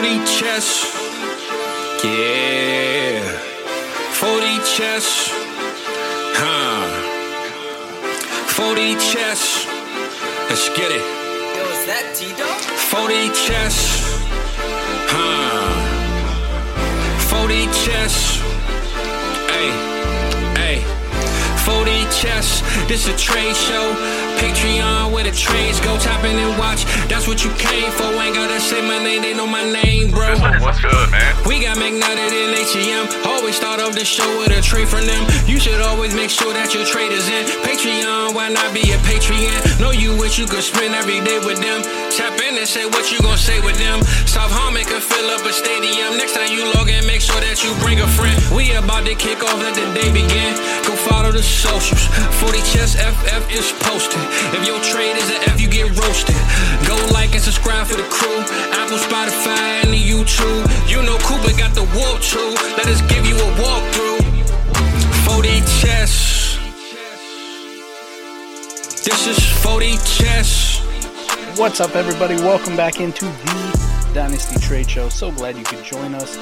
40 chess. Yeah. 40 chess. Huh. 40 chess. Let's get it. Yo, is that T-Dog? 40 chess. Huh. 40 chess. Hey. 40 chess. This a trade show. Patreon where the trades go. Tap in and watch. That's what you came for. Ain't gotta say my name. They know my name, bro. What's good, man? We got McNutted in ATM. Always start off the show with a trade from them. You should always make sure that your trade is in. Patreon, why not be a Patreon? Know you wish you could spend every day with them. Tap in and say what you gonna say with them. South Harmon can fill up a stadium. Next time you log in, make sure that you bring a friend. We about to kick off, let the day begin. Go follow the socials. 40 Chess FF is posted. If your trade is an F, you get roasted. Go like and subscribe for the crew. Apple, Spotify, and the YouTube. You know Cooper got the WoRP too. Let us give you a walkthrough. 40 Chess. This is 40 Chess. What's up, everybody? Welcome back into the Dynasty Trade Show. So glad you could join us.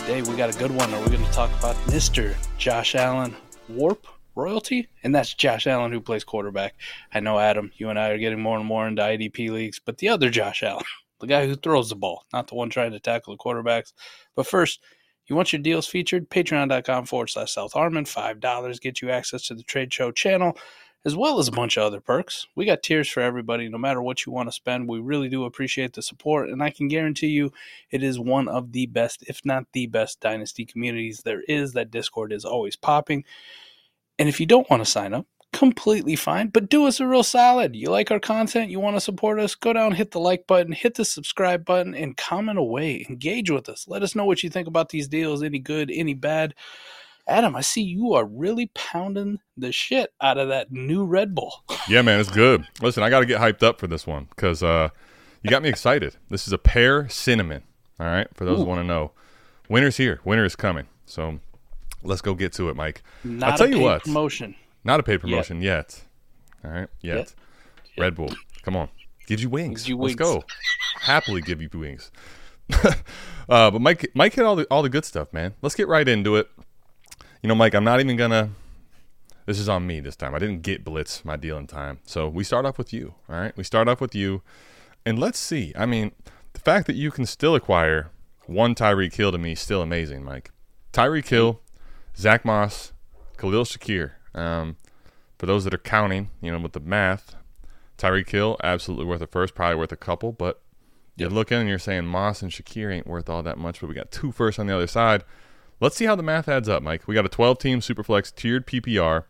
Today we got a good one. We're going to talk about Mr. Josh Allen WoRP Royalty, and that's Josh Allen who plays quarterback. I know, Adam, you and I are getting more and more into IDP leagues, but the other Josh Allen, the guy who throws the ball, not the one trying to tackle the quarterbacks. But first, you want your deals featured? Patreon.com forward slash South Harmon. $5 get you access to the Trade Show channel as well as a bunch of other perks. We got tiers for everybody, no matter what you want to spend. We really do appreciate the support, and I can guarantee you it is one of the best, if not the best, Dynasty communities there is. That Discord is always popping. And if you don't want to sign up, completely fine, but do us a real solid. You like our content, you want to support us, go down, hit the like button, hit the subscribe button, and comment away. Engage with us. Let us know what you think about these deals, any good, any bad. Adam, I see you are really pounding the shit out of that new Red Bull. Yeah, man, it's good. Listen, I got to get hyped up for this one because uh, you got me excited. This is a pear cinnamon. All right, for those Ooh. who want to know, winter's here. Winter is coming. So let's go get to it, Mike. Not I'll tell a you what. promotion. Not a paid promotion yet. All right, yet. Yet. Red Bull, come on, gives you wings. Gives you Let's wings. go. Happily give you wings. uh, but Mike, Mike hit all the all the good stuff, man. Let's get right into it. You know, Mike, I'm not even gonna. This is on me this time. I didn't get Blitz my deal in time, so we start off with you. All right, we start off with you, and let's see. I mean, the fact that you can still acquire one Tyreek Hill to me is still amazing, Mike. Tyreek Hill, Zach Moss, Khalil Shakir. Um, for those that are counting, you know, with the math, Tyreek Hill absolutely worth a first, probably worth a couple, but you're looking and you're saying Moss and Shakir ain't worth all that much, but we got two firsts on the other side. Let's see how the math adds up, Mike. We got a 12 team Superflex tiered PPR,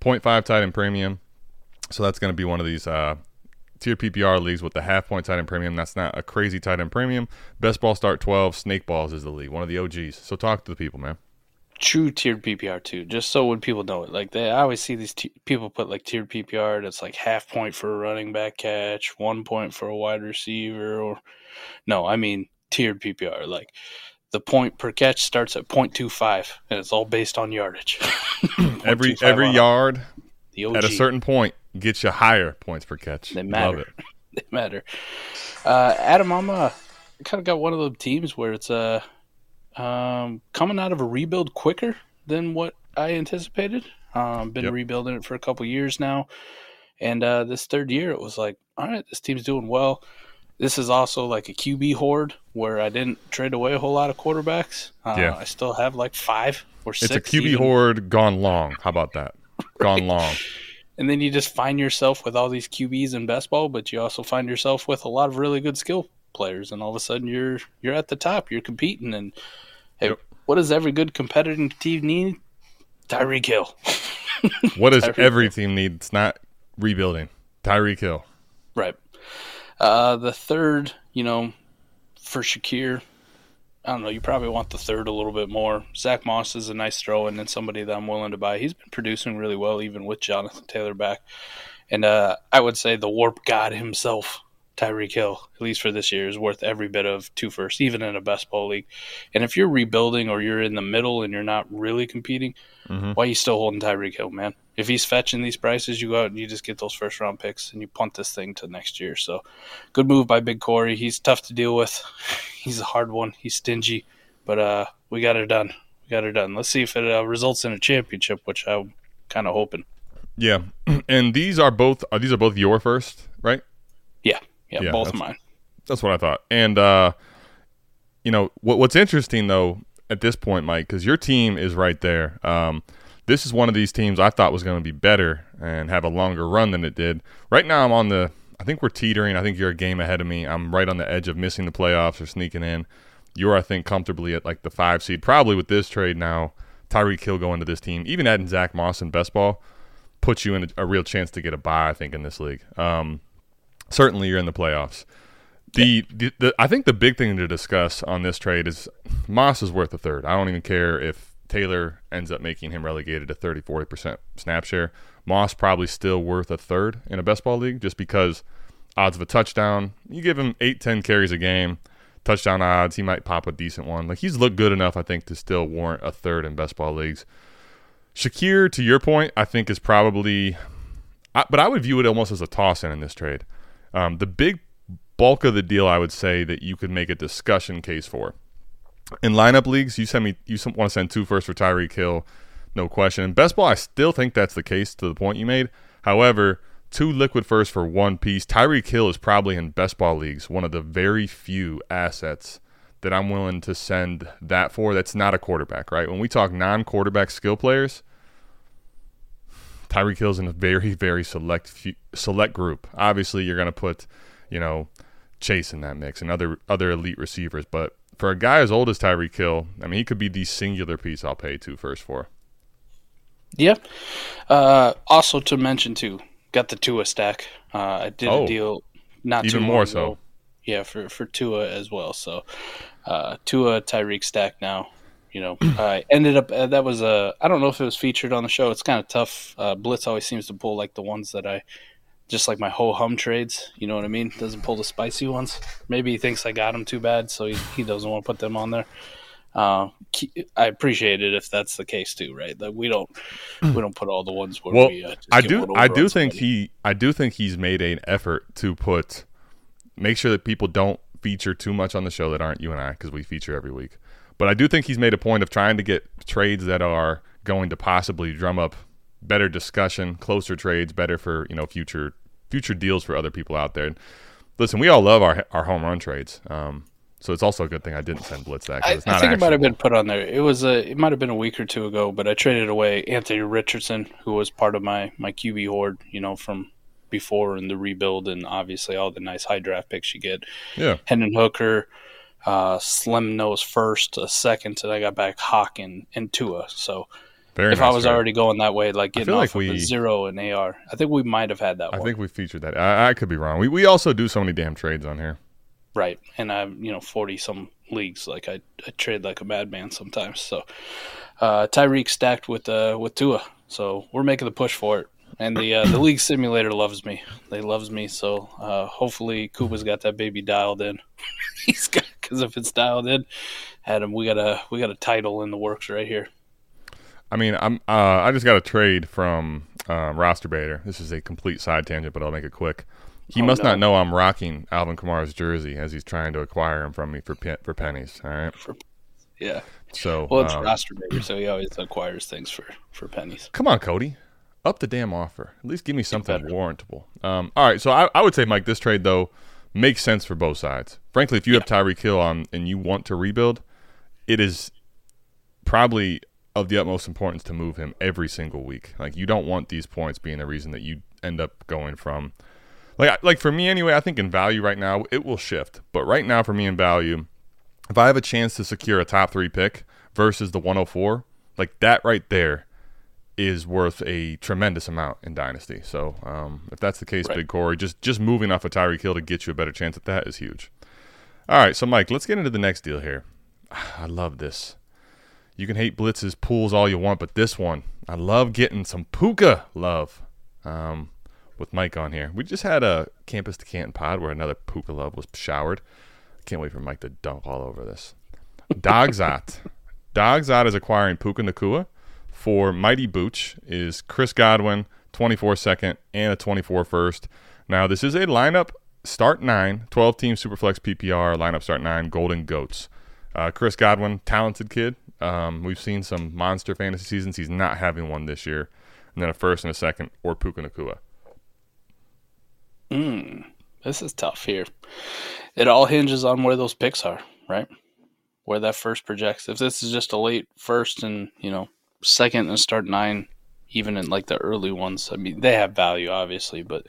0.5 tight end premium. So that's going to be one of these uh, tiered PPR leagues with the half point tight end premium. That's not a crazy tight end premium. Best ball start 12. Snake balls is the league, one of the OGs. So talk to the people, man. True tiered PPR too, just so when people know it. Like they, I always see these t- people put like tiered PPR. That's like half point for a running back catch, one point for a wide receiver, or no, I mean tiered PPR. Like the point per catch starts at 0.25, and it's all based on yardage. Every every yard at a certain point gets you higher points per catch. They matter. they matter. Uh, Adam, I'm uh, kind of got one of the teams where it's uh, um, coming out of a rebuild quicker than what I anticipated. Um, been Yep. rebuilding it for a couple years now, and uh, this third year it was like, all right, this team's doing well. This is also like a QB horde where I didn't trade away a whole lot of quarterbacks. Uh, Yeah. I still have like five or six. It's a QB even. horde gone long. How about that? Gone long. And then you just find yourself with all these QBs in best ball, but you also find yourself with a lot of really good skill players, and all of a sudden you're you're at the top, you're competing, and hey, Yep. what does every good competitive team need? Tyreek Hill, What does Tyreek every team need? It's not rebuilding. Tyreek Hill. right? Uh, the third, you know, for Shakir, I don't know. You probably want the third a little bit more. Zach Moss is a nice throw in and somebody that I'm willing to buy. He's been producing really well, even with Jonathan Taylor back. And uh, I would say the WoRP god himself, Tyreek Hill, at least for this year, is worth every bit of two first, even in a best ball league. And if you're rebuilding or you're in the middle and you're not really competing, Mhm. why are you still holding Tyreek Hill, man? If he's fetching these prices, you go out and you just get those first round picks and you punt this thing to next year. So good move by Big Corey. He's tough to deal with. He's a hard one. He's stingy, but uh, we got it done. We got it done. Let's see if it uh, results in a championship, which I'm kind of hoping. Yeah, and these are both are these are both your first, right? Yeah, yeah, Yeah, both of mine. That's what I thought. And uh, you know what, what's interesting though at this point, Mike, because your team is right there. Um, this is one of these teams I thought was going to be better and have a longer run than it did. Right now, I'm on the. I think we're teetering. I think you're a game ahead of me. I'm right on the edge of missing the playoffs or sneaking in. You're, I think, comfortably at like the five seed. Probably with this trade now, Tyreek Hill going to this team, even adding Zach Moss in best ball, puts you in a, a real chance to get a buy. I think in this league. Um, certainly, you're in the playoffs. The, the, the I think the big thing to discuss on this trade is Moss is worth a third. I don't even care if Taylor ends up making him relegated to 30 40% snap share. Moss probably still worth a third in a best ball league just because odds of a touchdown, you give him 8 10 carries a game, touchdown odds, he might pop a decent one. Like he's looked good enough I think to still warrant a third in best ball leagues. Shakir to your point, I think is probably I, but I would view it almost as a toss in in this trade. Um, the big bulk of the deal, I would say that you could make a discussion case for. In lineup leagues, you send me you want to send two first for Tyreek Hill, no question. In best ball, I still think that's the case to the point you made. However, two liquid first for one piece. Tyreek Hill is probably in best ball leagues one of the very few assets that I'm willing to send that for. That's not a quarterback, right? When we talk non-quarterback skill players, Tyreek Hill's in a very, very select few, select group. Obviously, you're going to put, you know, Chase in that mix and other other elite receivers. But for a guy as old as Tyreek Hill, I mean, he could be the singular piece I'll pay two first for. Yeah. Uh, also to mention too, got the Tua stack. Uh, I did Oh. a deal not Even too more long so. ago. Yeah, for for Tua as well. So uh, Tua Tyreek stack now. You know, I ended up uh, that was a I don't know if it was featured on the show. It's kind of tough. Uh, Blitz always seems to pull like the ones that I just like my ho hum trades. You know what I mean? Doesn't pull the spicy ones. Maybe he thinks I got them too bad, so he, he doesn't want to put them on there. Uh, I appreciate it if that's the case too, right? That we don't we don't put all the ones where Well, we. Uh, just I do. I do think somebody. he. I do think he's made an effort to put, make sure that people don't feature too much on the show that aren't you and I because we feature every week. But I do think he's made a point of trying to get trades that are going to possibly drum up better discussion, closer trades, better for you know future future deals for other people out there. Listen, we all love our our home run trades. Um, so it's also a good thing I didn't send Blitz that. I, not I think it might have been put on there. It was a. It might have been a week or two ago, but I traded away Anthony Richardson, who was part of my my QB horde. You know, from before in the rebuild, and obviously all the nice high draft picks you get. Yeah. Hendon Hooker, uh, Slim Nose first, a second, and I got back Hawk and, and Tua. So Very if nice I was already going that way, like getting off like we- zero and AR, I think we might have had that I one. think we featured that. I, I could be wrong. We we also do so many damn trades on here. Right. And I'm, you know, 40 some leagues. Like I, I trade like a madman sometimes. So, uh, Tyreek stacked with, uh, with Tua. So we're making the push for it. And the, uh, the league simulator loves me. They loves me. So, uh, hopefully Kuba's got that baby dialed in. He's got, cause if it's dialed in, Adam, we got a, we got a title in the works right here. I mean, I'm uh, I just got a trade from um, Roster Baiter. This is a complete side tangent, but I'll make it quick. He Oh, must no. not know I'm rocking Alvin Kamara's jersey as he's trying to acquire him from me for pe- for pennies. All right, Yeah. so Well, it's um, roster baby. So he always acquires things for, for pennies. come on, Cody, up the damn offer. At least give me something warrantable. Um, all right, so I, I would say, Mike, this trade though makes sense for both sides. Frankly, if you have Tyreek Hill on and you want to rebuild, it is probably of the utmost importance to move him every single week. Like you don't want these points being the reason that you end up going from like like for me anyway, I think in value right now it will shift. But right now for me in value, if I have a chance to secure a top 3 pick versus the 104, like that right there is worth a tremendous amount in dynasty. So, um, if that's the case, Right. Big Corey, just just moving off of Tyreek Hill to get you a better chance at that is huge. All right, so Mike, let's get into the next deal here. I love this. You can hate Blitz's pools all you want, but this one, I love getting some Puka love. Um, with Mike on here. We just had a campus to Canton pod where another Puka love was showered. Can't wait for Mike to dunk all over this. Dogzot. Dogzot is acquiring Puka Nacua for Mighty Booch is Chris Godwin, 24 second and a 24 first. Now, this is a lineup start nine, 12 team Superflex PPR, lineup start nine, Golden Goats. Uh, Chris Godwin, talented kid. Um, we've seen some monster fantasy seasons. He's not having one this year. And then a first and a second, or Puka Nacua. This is tough here. It all hinges on where those picks are, right? Where that first projects. If this is just a late first and, you know, second and start nine, even in like the early ones, I mean, they have value, obviously, but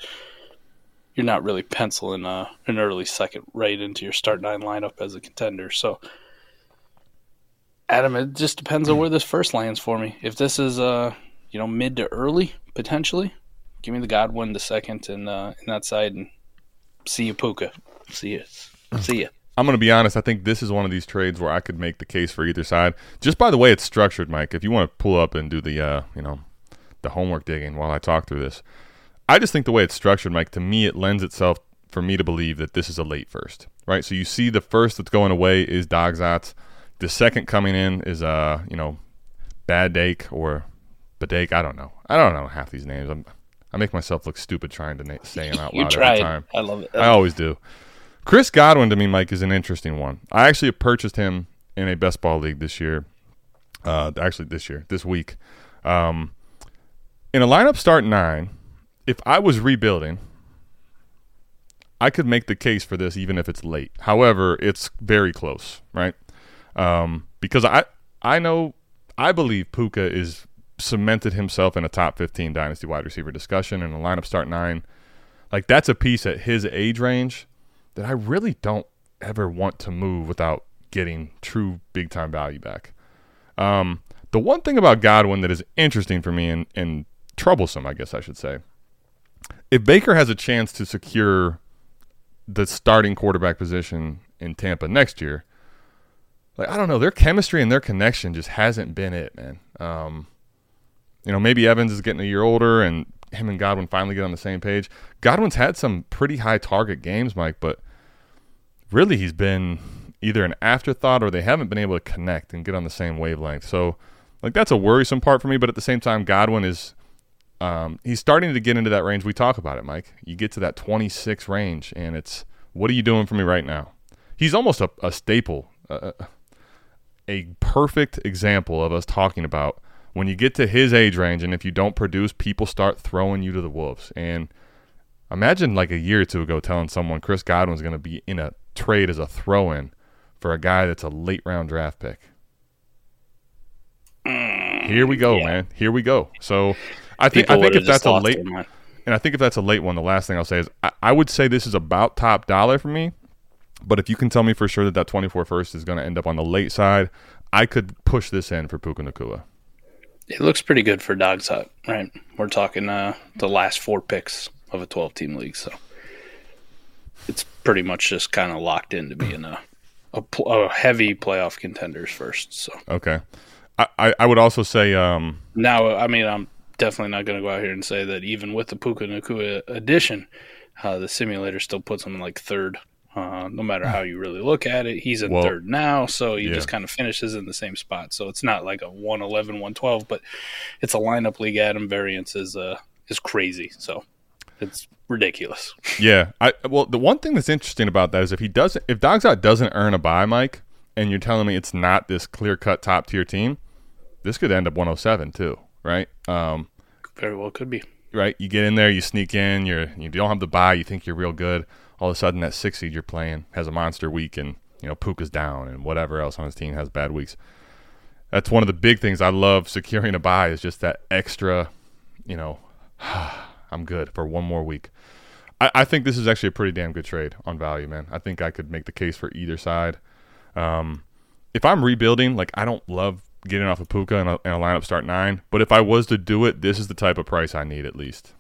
you're not really penciling uh, an early second right into your start nine lineup as a contender. So, Adam, it just depends on where this first lands for me. If this is, uh, you know, mid to early, potentially, give me the Godwin the second and uh, in that side and see you, Puka. See you. See you. I'm going to be honest. I think this is one of these trades where I could make the case for either side, just by the way it's structured, Mike. If you want to pull up and do the, uh, you know, the homework digging while I talk through this, I just think the way it's structured, Mike, to me it lends itself for me to believe that this is a late first, right? So you see the first that's going away is Dogzats. The second coming in is, uh, you know, Bad Dake or Badake. I don't know. I don't know half these names. I'm, I make myself look stupid trying to na- say them out loud every time. I love it. I always do. Chris Godwin to me, Mike, is an interesting one. I actually purchased him in a best ball league this year. Uh, actually, this year, this week. Um, in a lineup start nine, if I was rebuilding, I could make the case for this even if it's late. However, it's very close, right? Um, because I I know I believe Puka is cemented himself in a top 15 dynasty wide receiver discussion in a lineup start nine. Like that's a piece at his age range that I really don't ever want to move without getting true big time value back. Um, the one thing about Godwin that is interesting for me and, and troublesome, I guess I should say, if Baker has a chance to secure the starting quarterback position in Tampa next year, like I don't know, their chemistry and their connection just hasn't been it, man. Um, you know, maybe Evans is getting a year older and him and Godwin finally get on the same page. Godwin's had some pretty high target games, Mike, but really he's been either an afterthought or they haven't been able to connect and get on the same wavelength. So, like that's a worrisome part for me, but at the same time Godwin is um, he's starting to get into that range we talk about it, Mike. You get to that 26 range and it's what are you doing for me right now? He's almost a, a staple, uh, a perfect example of us talking about when you get to his age range and if you don't produce, people start throwing you to the wolves. And imagine like a year or two ago telling someone Chris Godwin's going to be in a trade as a throw-in for a guy that's a late round draft pick. Here we go, man. Here we go. So I think I think if that's a late and I think if that's a late one, the last thing I'll say is I, I would say this is about top dollar for me. But if you can tell me for sure that that 24 first is going to end up on the late side, I could push this in for Puka Nacua. It looks pretty good for Dog's Hut, right? We're talking uh, the last four picks of a 12 team league, so it's pretty much just kind of locked into being a, a, a heavy playoff contenders first. So Okay. I, I, I would also say um, now, I mean, I'm definitely not going to go out here and say that even with the Puka Nacua addition, uh, the simulator still puts him in like third. Uh, no matter how you really look at it, he's in Well, third now, so he yeah. just kind of finishes in the same spot. So it's not like a 111, 112, but it's a lineup league. Adam variance is uh is crazy, so it's ridiculous. Yeah, I well the one thing that's interesting about that is if he doesn't if Dogs Out doesn't earn a buy, Mike, and you're telling me it's not this clear cut top tier team, this could end up 107 too, right? Um, Very well could be. right? You get in there, you sneak in, you're you don't have the buy, you think you're real good. All of a sudden, that six seed you're playing has a monster week, and you know Puka's down, and whatever else on his team has bad weeks. That's one of the big things I love securing a buy is just that extra, you know, I'm good for one more week. I, I think this is actually a pretty damn good trade on value, man. I think I could make the case for either side. Um, if I'm rebuilding, like I don't love getting off of Puka in a, in a lineup start nine, but if I was to do it, this is the type of price I need at least.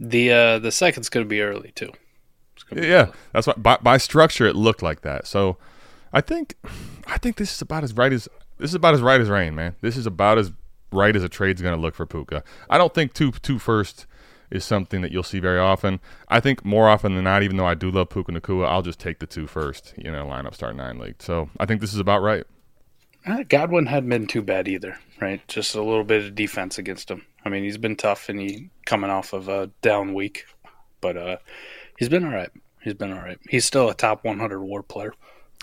The uh the second's going to be early too. Yeah, that's why by, by structure it looked like that. So I think I think this is about as right as this is about as right as rain, man. This is about as right as a trade's going to look for Puka. I don't think two two first is something that you'll see very often. I think more often than not, even though I do love Puka Nacua, I'll just take the two first, you know, lineup start nine league. So I think this is about right. Uh, Godwin hadn't been too bad either, right? Just a little bit of defense against him. I mean, he's been tough and he coming off of a down week, but uh, he's been all right. He's been all right. He's still a top 100 war player.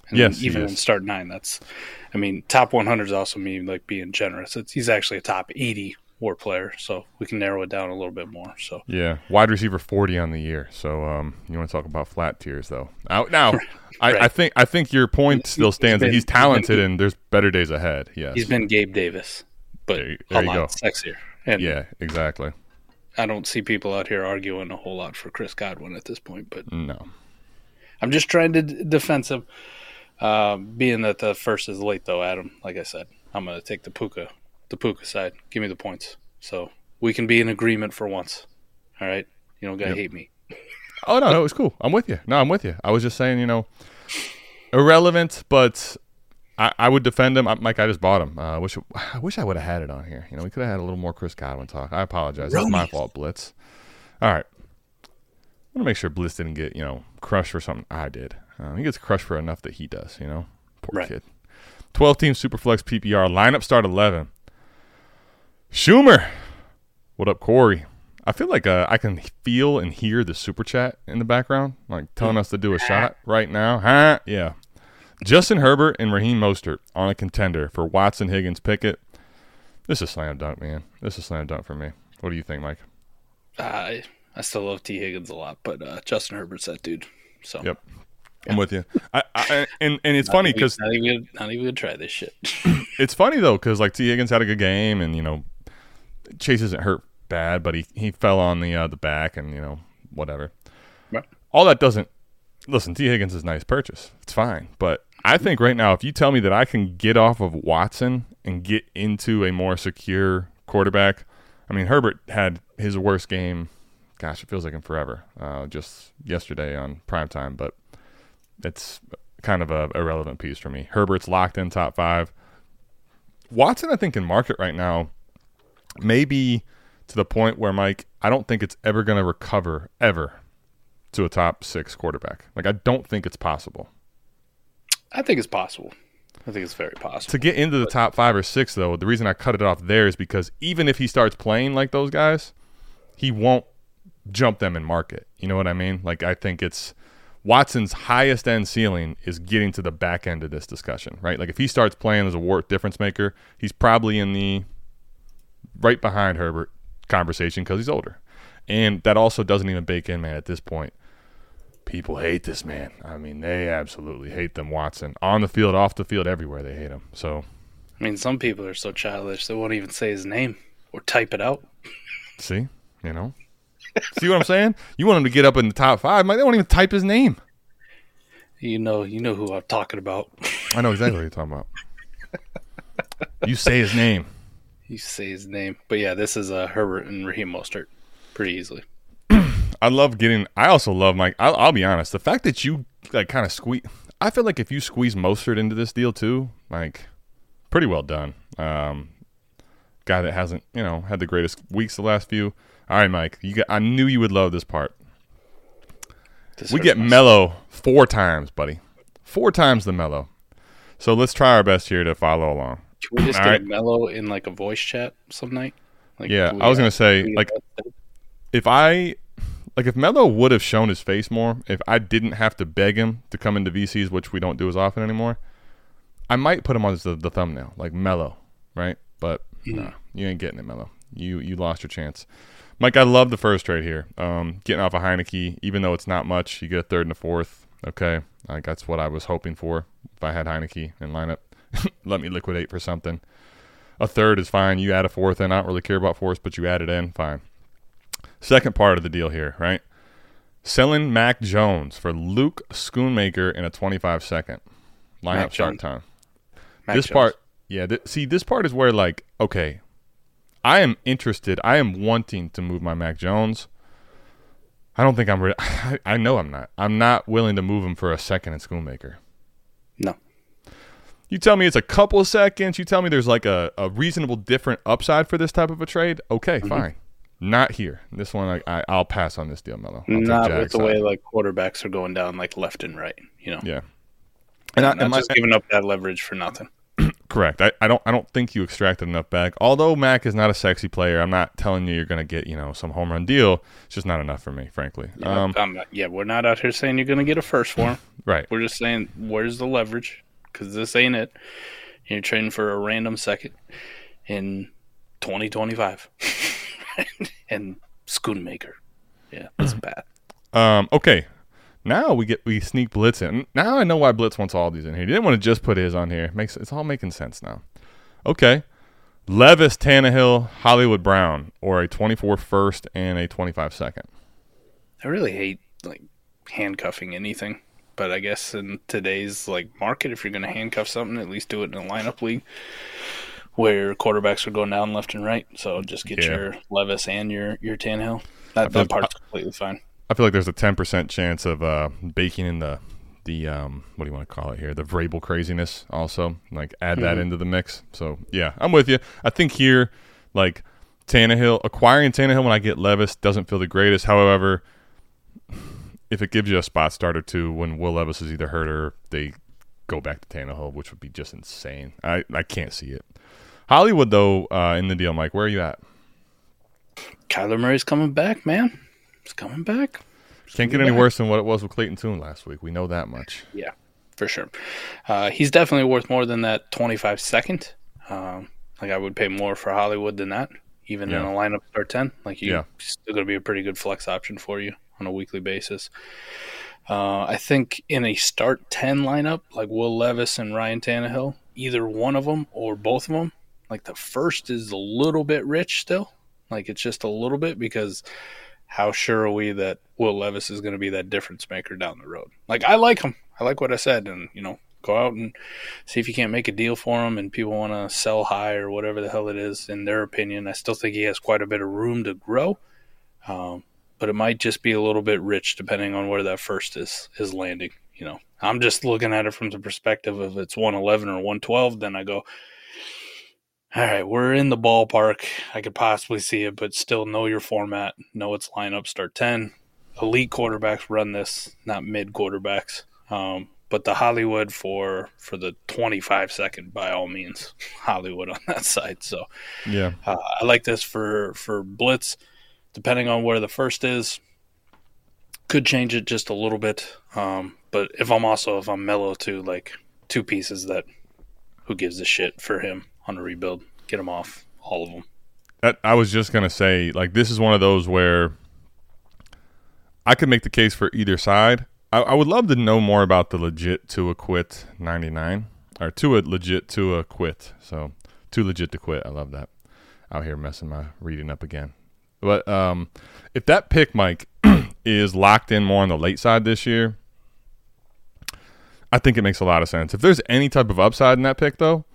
And Yes, even in start nine, that's. I mean, top 100 is also me like being generous. It's, he's actually a top 80 war player, so we can narrow it down a little bit more. So Yeah, wide receiver forty on the year. So um, you want to talk about flat tiers though? Now, now I, I think I think your point still stands that been- he's he's been talented and there's better days ahead. Yes, he's been Gabe Davis, but There you- a there you lot go. sexier. And yeah, exactly. I don't see people out here arguing a whole lot for Chris Godwin at this point, but No, I'm just trying to d- defense him. Uh, being that the first is late, though, Adam. Like I said, I'm going to take the Puka, the Puka side. Give me the points, so we can be in agreement for once. All right, you don't got to Yep. hate me. Oh no, no, it's cool. I'm with you. No, I'm with you. I was just saying, you know, irrelevant, but I, I would defend him. I, Mike, I just bought him. Uh, I wish I wish I would have had it on here. You know, we could have had a little more Chris Godwin talk. I apologize. It's my fault, Blitz. All right. I want to make sure Blitz didn't get you know crushed for something I did. Uh, he gets crushed for enough that he does. You know, poor Right. kid. Twelve team Superflex PPR lineup start eleven. Schumer, what up, Corey? I feel like uh, I can feel and hear the super chat in the background, like telling us to do a shot right now. Huh? Yeah. Justin Herbert and Raheem Mostert on a contender for Watson, Higgins, Pickett. This is slam dunk, man. This is slam dunk for me. What do you think, Mike? I I still love Tee Higgins a lot, but uh, Justin Herbert's that dude. So Yep. I'm with you. I, I and and it's funny because not even not even gonna try this shit. it's funny though because like Tee Higgins had a good game and you know Chase isn't hurt bad, but he he fell on the uh, the back and you know whatever. Right. All that doesn't listen. Tee Higgins is a nice purchase. It's fine, but I think right now if you tell me that I can get off of Watson and get into a more secure quarterback, I mean Herbert had his worst game. Gosh, it feels like in forever. Uh, just yesterday on primetime, but it's kind of a irrelevant piece for me. Herbert's locked in top five. Watson, I think, in market right now, maybe to the point where Mike, I don't think it's ever going to recover ever to a top six quarterback. Like I don't think it's possible I think it's possible. I think it's very possible. to get into the top five or six. Though the reason I cut it off there is because even if he starts playing like those guys, he won't jump them in market. You know what I mean? Like I think it's Watson's highest end ceiling is getting to the back end of this discussion, right? Like if he starts playing as a war difference maker, he's probably in the right behind Herbert conversation because he's older, and that also doesn't even bake in, man. At this point, people hate this man. I mean, they absolutely hate them. Watson on the field, off the field, everywhere they hate him. So I mean, some people are so childish they won't even say his name or type it out. see, you know, see what I'm saying? You want him to get up in the top five, Mike? They won't even type his name. You know, you know who I'm talking about. I know exactly what you're talking about. You say his name. You say his name, but yeah, this is uh, Herbert and Raheem Mostert, pretty easily. I love getting. I also love Mike. I'll, I'll be honest. The fact that you like kind of squeeze. I feel like if you squeeze Mostert into this deal too, like pretty well done. Um, guy that hasn't you know had the greatest weeks the last few. All right, Mike. You got. I knew you would love this part. This We get mellow four times, buddy. Four times the mellow. So let's try our best here to follow along. Can we just All get right. mellow in like a voice chat some night? Like, Yeah, I was gonna say like if I like if Melo would have shown his face more, if I didn't have to beg him to come into VCs, which we don't do as often anymore, I might put him on the, the thumbnail, like Mello, right? But no, you ain't getting it, Mello. You you lost your chance. Mike, I love the first trade here. Um, getting off a Heinicke, even though it's not much, you get a third and a fourth. Okay, like that's what I was hoping for. If I had Heinicke in lineup, let me liquidate for something. A third is fine. You add a fourth in. I don't really care about fourths, but you add it in, fine. Second part of the deal here, right? Selling Mac Jones for Luke Schoonmaker in a 25 second lineup Mac start Jones. time. Mac this Jones. part, yeah. Th- see, this part is where like, okay, I am interested. I am wanting to move my Mac Jones. I don't think I'm. Re- I, I know I'm not. I'm not willing to move him for a second in Schoonmaker. No. You tell me it's a couple of seconds. You tell me there's like a, a reasonable different upside for this type of a trade. Okay, fine. Not here. This one, I, I I'll pass on this deal, Mello. I'll Not with the side. way like quarterbacks are going down like left and right. You know, Yeah. And I, am and just giving up that leverage for nothing. correct. I, I don't I don't think you extracted enough back. Although Mac is not a sexy player, I'm not telling you you're going to get you know some home run deal. It's just not enough for me, frankly. Um, I'm not, yeah, we're not out here saying you're going to get a first for him. right. We're just saying where's the leverage because this ain't it. You're trading for a random second in 2025 and Schoonmaker. Yeah, that's bad. Um, okay. Now we get we sneak Blitz in. Now I know why Blitz wants all these in here. He didn't want to just put his on here. It Makes it's all making sense now. Okay. Levis, Tannehill, Hollywood Brown, or a 24 first and a 25 second. I really hate like handcuffing anything, but I guess in today's like market, if you're going to handcuff something, at least do it in a lineup league where quarterbacks are going down left and right. So just get Yeah. your Levis and your your Tannehill. That that part's completely fine. I feel like there's a 10% chance of uh, baking in the the um, what do you want to call it here? The Vrabel craziness also. Like add that into the mix. So yeah, I'm with you. I think here, like Tannehill acquiring Tannehill when I get Levis doesn't feel the greatest. However, if it gives you a spot start or two when Will Levis is either hurt or they go back to Tannehill, which would be just insane. I, I can't see it. Hollywood though, uh, in the deal, Mike, where are you at? Kyler Murray's coming back, man. He's coming back. Can't get any worse than what it was with Clayton Tune last week. We know that much. Yeah, for sure. Uh, he's definitely worth more than that 25 second. Um, like I would pay more for Hollywood than that, even in a lineup start 10. Like you, Yeah. still going to be a pretty good flex option for you on a weekly basis. Uh, I think in a start 10 lineup, like Will Levis and Ryan Tannehill, either one of them or both of them, like the first is a little bit rich still. Like it's just a little bit because how sure are we that Will Levis is going to be that difference maker down the road? Like I like him. I like what I said, and you know, go out and see if you can't make a deal for him, and people want to sell high or whatever the hell it is. In their opinion, I still think he has quite a bit of room to grow, um, but it might just be a little bit rich depending on where that first is is landing. You know, I'm just looking at it from the perspective of it's 111 or 112. Then I go, all right, we're in the ballpark. I could possibly see it, but still know your format, know its lineup, start 10. Elite quarterbacks run this, not mid quarterbacks. Um, but the Hollywood for for the 25 second, by all means, Hollywood on that side. So Yeah. uh, I like this for for blitz, depending on where the first is. Could change it just a little bit, um, but if I'm also if I'm mellow to like two pieces that, who gives a shit for him on a rebuild? Get him off all of them. That, I was just gonna say, like this is one of those where I could make the case for either side. I, I would love to know more about the legit to a quit ninety nine or to a legit to a quit. So too legit to quit. I love that. Out here messing my reading up again. But um, if that pick, Mike, is locked in more on the late side this year, I think it makes a lot of sense. If there's any type of upside in that pick, though,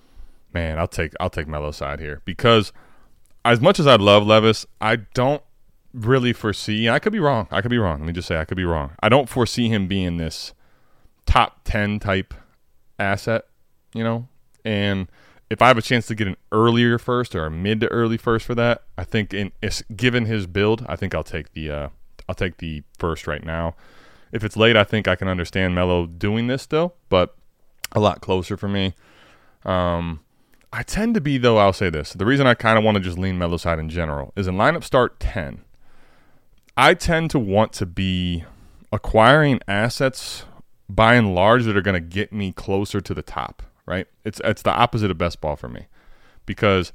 man, I'll take I'll take Mello's side here because as much as I love Levis, I don't really foresee. I could be wrong. I could be wrong. Let me just say I could be wrong. I don't foresee him being this top ten type asset. You know, and if I have a chance to get an earlier first or a mid to early first for that, I think in given his build, I think I'll take the uh, I'll take the first right now. If it's late, I think I can understand Mello doing this still, but a lot closer for me. Um, I tend to be though. I'll say this: the reason I kind of want to just lean Mello side in general is in lineup start ten. I tend to want to be acquiring assets by and large that are going to get me closer to the top. Right? It's it's the opposite of best ball for me because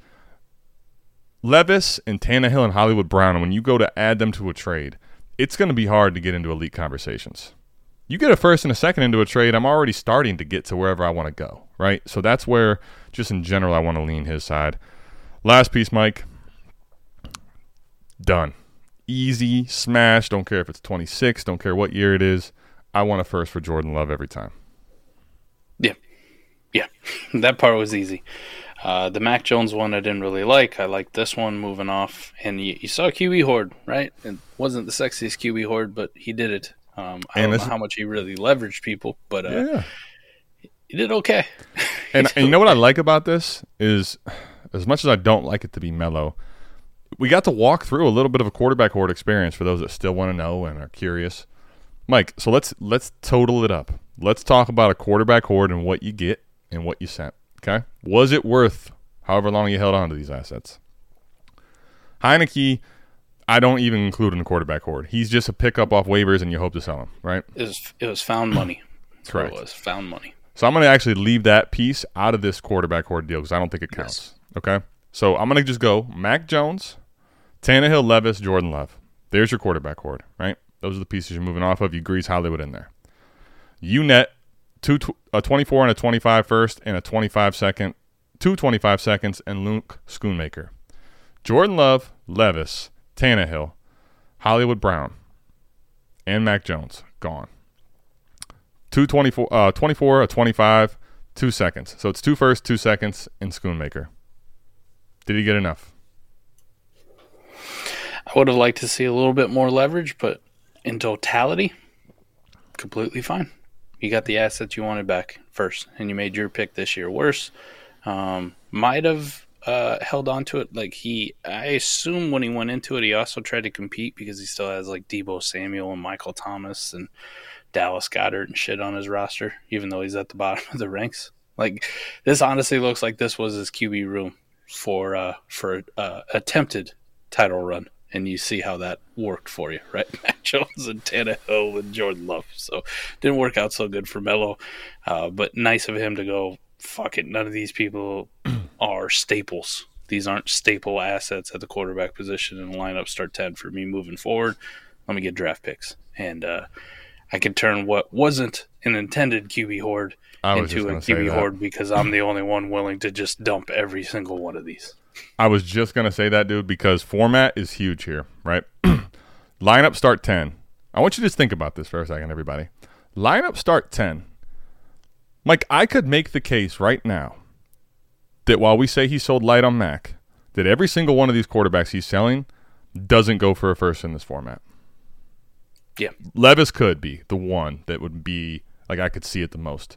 Levis and Tannehill and Hollywood Brown, when you go to add them to a trade, it's going to be hard to get into elite conversations. You get a first and a second into a trade, I'm already starting to get to wherever I want to go, right? So that's where, just in general, I want to lean his side. Last piece, Mike. Done. Easy, smash. Don't care if it's 26, don't care what year it is. I want a first for Jordan Love every time. Yeah, that part was easy. Uh, the Mac Jones one I didn't really like. I liked this one moving off, and you, you saw QB horde, right? It wasn't the sexiest QB horde, but he did it. Um, I And don't know how much he really leveraged people, but uh, Yeah. he did okay. And, and you know what I like about this is, as much as I don't like it to be mellow, we got to walk through a little bit of a quarterback horde experience for those that still want to know and are curious. Mike, so let's let's total it up. Let's talk about a quarterback horde and what you get and what you sent. Okay, was it worth however long you held on to these assets? Heinicke, I don't even include in the quarterback horde. He's just a pickup off waivers, and you hope to sell him, right? It was it was found money. Correct. It was found money. So I'm going to actually leave that piece out of this quarterback horde deal because I don't think it counts. Okay. So I'm going to just go Mac Jones, Tannehill, Levis, Jordan Love. There's your quarterback horde, right? Those are the pieces you're moving off of. You grease Hollywood in there. You net two, tw- a 24 and a 25 first and a 25 second, two 25 seconds, and Luke Schoonmaker. Jordan Love, Levis, Tannehill, Hollywood Brown, and Mac Jones gone. Two 24, uh, 24, a 25, two seconds. So it's two first, two seconds, and Schoonmaker. Did he get enough? I would have liked to see a little bit more leverage, but in totality, completely fine. You got the assets you wanted back first, and you made your pick this year worse. Um, might have uh, held on to it. Like he, I assume when he went into it, he also tried to compete because he still has like Deebo Samuel and Michael Thomas and Dallas Goedert and shit on his roster, even though he's at the bottom of the ranks. Like this honestly looks like this was his QB room for uh, for uh, attempted title run, and you see how that worked for you, right? Mac Jones and Tannehill and Jordan Love. So didn't work out so good for Melo, uh, but nice of him to go. Fuck it, none of these people are staples. These aren't staple assets at the quarterback position in the lineup. Start ten for me moving forward. Let me get draft picks, and uh, I can turn what wasn't an intended QB horde into a just going to say QB horde because I'm the only one willing to just dump every single one of these. I was just going to say that, dude, because format is huge here, right? Lineup start 10. I want you to just think about this for a second, everybody. Lineup start 10. Mike, I could make the case right now that while we say he sold light on Mac, that every single one of these quarterbacks he's selling doesn't go for a first in this format. Yeah. Levis could be the one that would be like I could see it the most.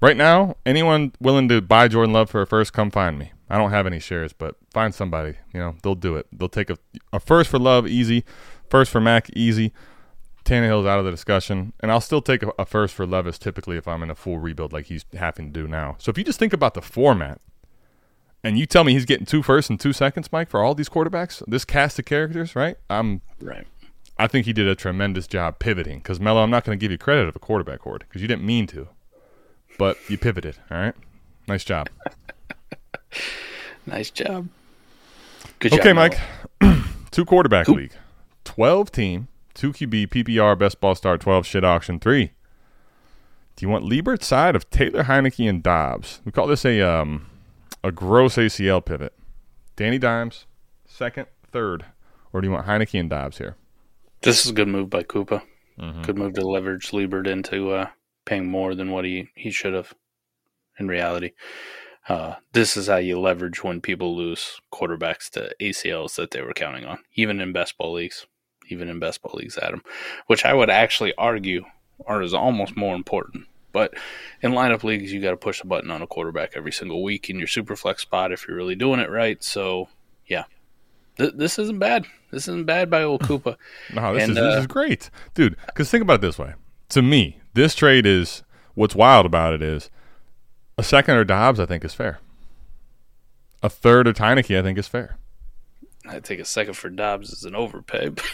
Right now, anyone willing to buy Jordan Love for a first, come find me. I don't have any shares, but find somebody. You know, they'll do it. They'll take a, a first for Love, easy. First for Mac, easy. Tannehill's out of the discussion, and I'll still take a, a first for Levis typically if I'm in a full rebuild like he's having to do now. So if you just think about the format, and you tell me he's getting two firsts and two seconds, Mike, for all these quarterbacks, this cast of characters, right? I'm Right. I think he did a tremendous job pivoting. Because Mello, I'm not going to give you credit of a quarterback horde because you didn't mean to, but you pivoted. All right, nice job. Nice job. Good okay, job, Mike. Two quarterback Cool. league, twelve team, two QB, PPR, best ball start, twelve shit auction three. Do you want Liebert side of Taylor Heinicke and Dobbs? We call this a um a gross ACL pivot. Danny Dimes, second, third, or do you want Heinicke and Dobbs here? This is a good move by Koopa. Mm-hmm. Good move to leverage Liebert into uh, paying more than what he, he should have in reality. Uh, this is how you leverage when people lose quarterbacks to ACLs that they were counting on, even in best ball leagues. Even in best ball leagues, Adam, which I would actually argue are is almost more important. But in lineup leagues, you got to push a button on a quarterback every single week in your super flex spot if you're really doing it right. So, yeah, Th- this isn't bad. This isn't bad by old Koopa. No, this And, is this uh, is great, dude. Because think about it this way: to me, this trade is what's wild about it is a second or Dobbs. I think is fair. A third or Heinicke, I think is fair. I think a second for Dobbs is an overpay. but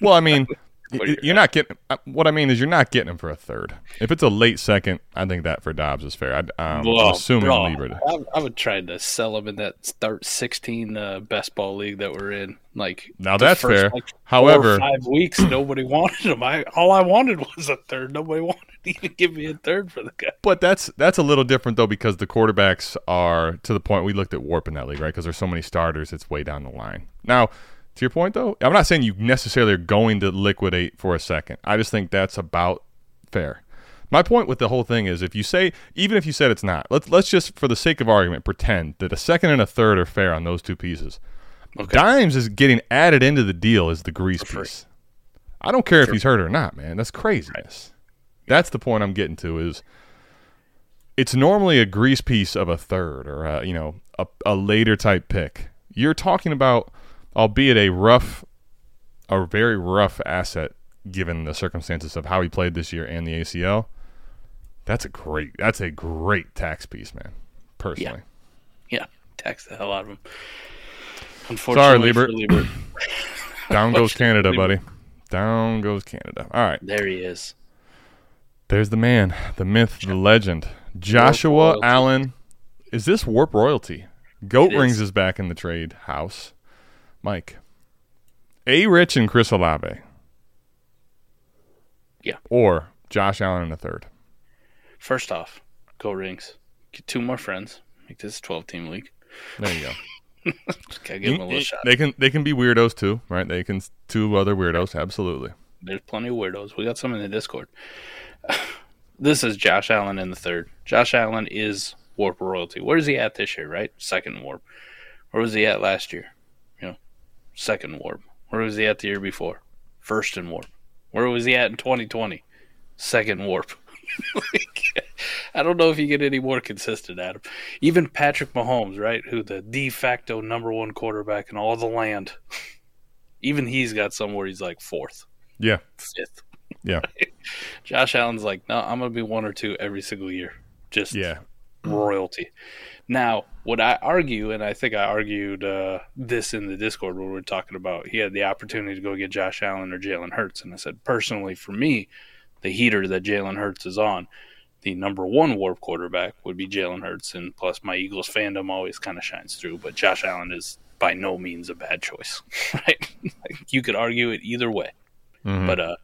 Well, I mean, Are you're not getting. uh, What I mean is, you're not getting him for a third. If it's a late second, I think that for Dobbs is fair. I'd, um, Well, I'm assuming bro. I, I would try to sell him in that start 16 uh, best ball league that we're in. Like Now that's first, fair. like, However, five weeks nobody wanted him. I all I wanted was a third. Nobody wanted you to give me a third for the guy. But that's that's a little different though because the quarterbacks are to the point we looked at WoRP in that league, right? Because there's so many starters, it's way down the line. Now, to your point though, I'm not saying you necessarily are going to liquidate for a second. I just think that's about fair. My point with the whole thing is if you say even if you said it's not, let's let's just for the sake of argument pretend that a second and a third are fair on those two pieces. Okay. Dimes is getting added into the deal as the grease piece. I don't care if he's hurt or not, man. That's craziness. That's the point I'm getting to is it's normally a grease piece of a third or a, you know a, a later type pick. You're talking about albeit a rough, a very rough asset given the circumstances of how he played this year and the ACL. That's a great. That's a great tax piece, man. Personally, Yeah, tax the hell out of him. Sorry, Unfortunately, for Liebert. Liebert. down goes Canada, the- buddy. Down goes Canada. All right, There he is. there's the man, the myth, the legend, Joshua. Allen. Is this Warp royalty? Goat It Rings is. is back in the trade house. Mike, A. Rich and Chris Olave. Yeah. Or Josh Allen in the third. First off, go rings. Get two more friends. Make this a 12 team league. There you go. Just gotta give him a little shot. They can they can be weirdos too, right? They can two other weirdos, absolutely. There's plenty of weirdos. We got some in the Discord. this is Josh Allen in the third. Josh Allen is WoRP royalty. Where is he at this year, right? Second WoRP. Where was he at last year? Second WoRP. Where was he at the year before? First in WoRP. Where was he at in 2020? Second WoRP. Like, I don't know if you get any more consistent, Adam. Even Patrick Mahomes, right, who the de facto number one quarterback in all the land, even he's got somewhere he's like fourth, Yeah. fifth. Yeah. Josh Allen's like, no, I'm going to be one or two every single year. Just Yeah. royalty. Now, what I argue, and I think I argued uh, this in the Discord where we are talking about he had the opportunity to go get Josh Allen or Jalen Hurts. And I said, personally, for me, the heater that Jalen Hurts is on, the number one WoRP quarterback would be Jalen Hurts. And plus, my Eagles fandom always kind of shines through. But Josh Allen is by no means a bad choice, right? You could argue it either way. Mhm. But uh,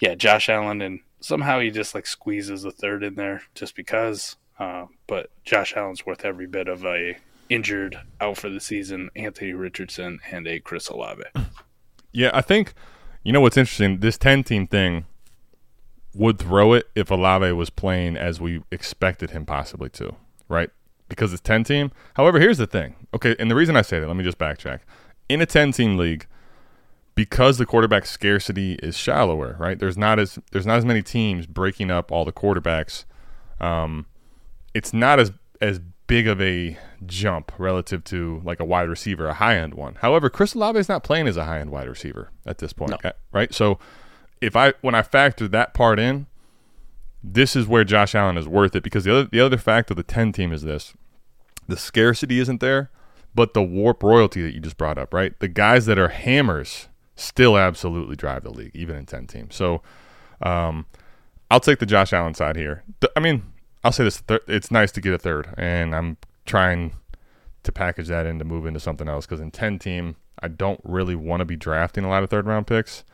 yeah, Josh Allen, and somehow he just like squeezes a third in there just because. Uh, but Josh Allen's worth every bit of a injured out for the season Anthony Richardson and a Chris Olave. Yeah, I think you know what's interesting. This ten team thing would throw it if Olave was playing as we expected him possibly to, right? Because it's ten team. However, here's the thing. Okay, and the reason I say that, let me just backtrack. In a ten team league, because the quarterback scarcity is shallower, right? There's not as there's not as many teams breaking up all the quarterbacks. Um, it's not as as big of a jump relative to like a wide receiver, a high end one. However, Chris Olave is not playing as a high end wide receiver at this point, No. right? So if I when I factor that part in, this is where Josh Allen is worth it because the other the other fact of the ten team is this: the scarcity isn't there, but the WoRP royalty that you just brought up, right? The guys that are hammers still absolutely drive the league, even in ten teams. So um, I'll take the Josh Allen side here. I mean, I'll say this: th- it's nice to get a third, and I'm trying to package that in to move into something else because in ten team, I don't really want to be drafting a lot of third round picks.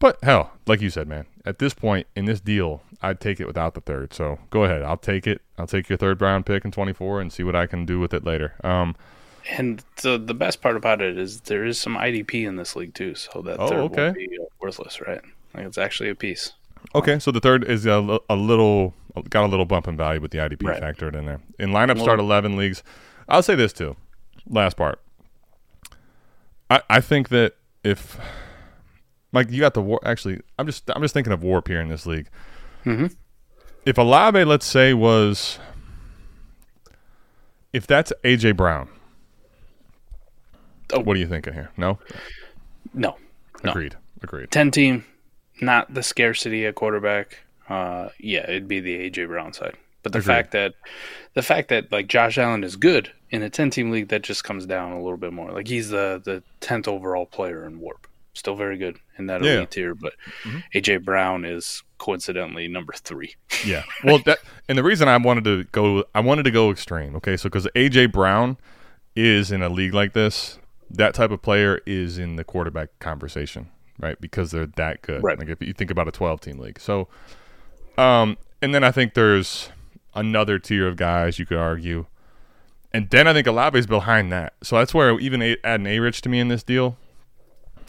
But hell, like you said, man, at this point in this deal, I'd take it without the third. So go ahead, I'll take it. I'll take your third round pick in 24 and see what I can do with it later. Um, And the the best part about it is there is some IDP in this league too, so that Oh, third okay. won't be worthless, right? Like it's actually a piece. okay, so the third is a, a little got a little bump in value with the IDP Right. factored in there. In lineup Well- start 11 leagues, I'll say this too. Last part. I I think that if Mike, you got the war. Actually, I'm just I'm just thinking of WoRP here in this league. Mhm. If Olave, let's say, was if that's AJ Brown, Oh. what are you thinking here? No, No, no. agreed, agreed. ten team, not the scarcity at quarterback. Uh, yeah, it'd be the AJ Brown side. But the Agreed. fact that the fact that like Josh Allen is good in a ten team league, that just comes down a little bit more. Like he's the the tenth overall player in WoRP, still very good in that Yeah. elite tier. But AJ Brown is coincidentally number three. Yeah. Well, that and the reason I wanted to go, I wanted to go extreme. Okay, so because AJ Brown is in a league like this, that type of player is in the quarterback conversation, right? Because they're that good. Right. Like if you think about a twelve-team league, so, um, and then I think there's another tier of guys you could argue, and then I think Olave's behind that. So that's where even a- adding A Rich to me in this deal,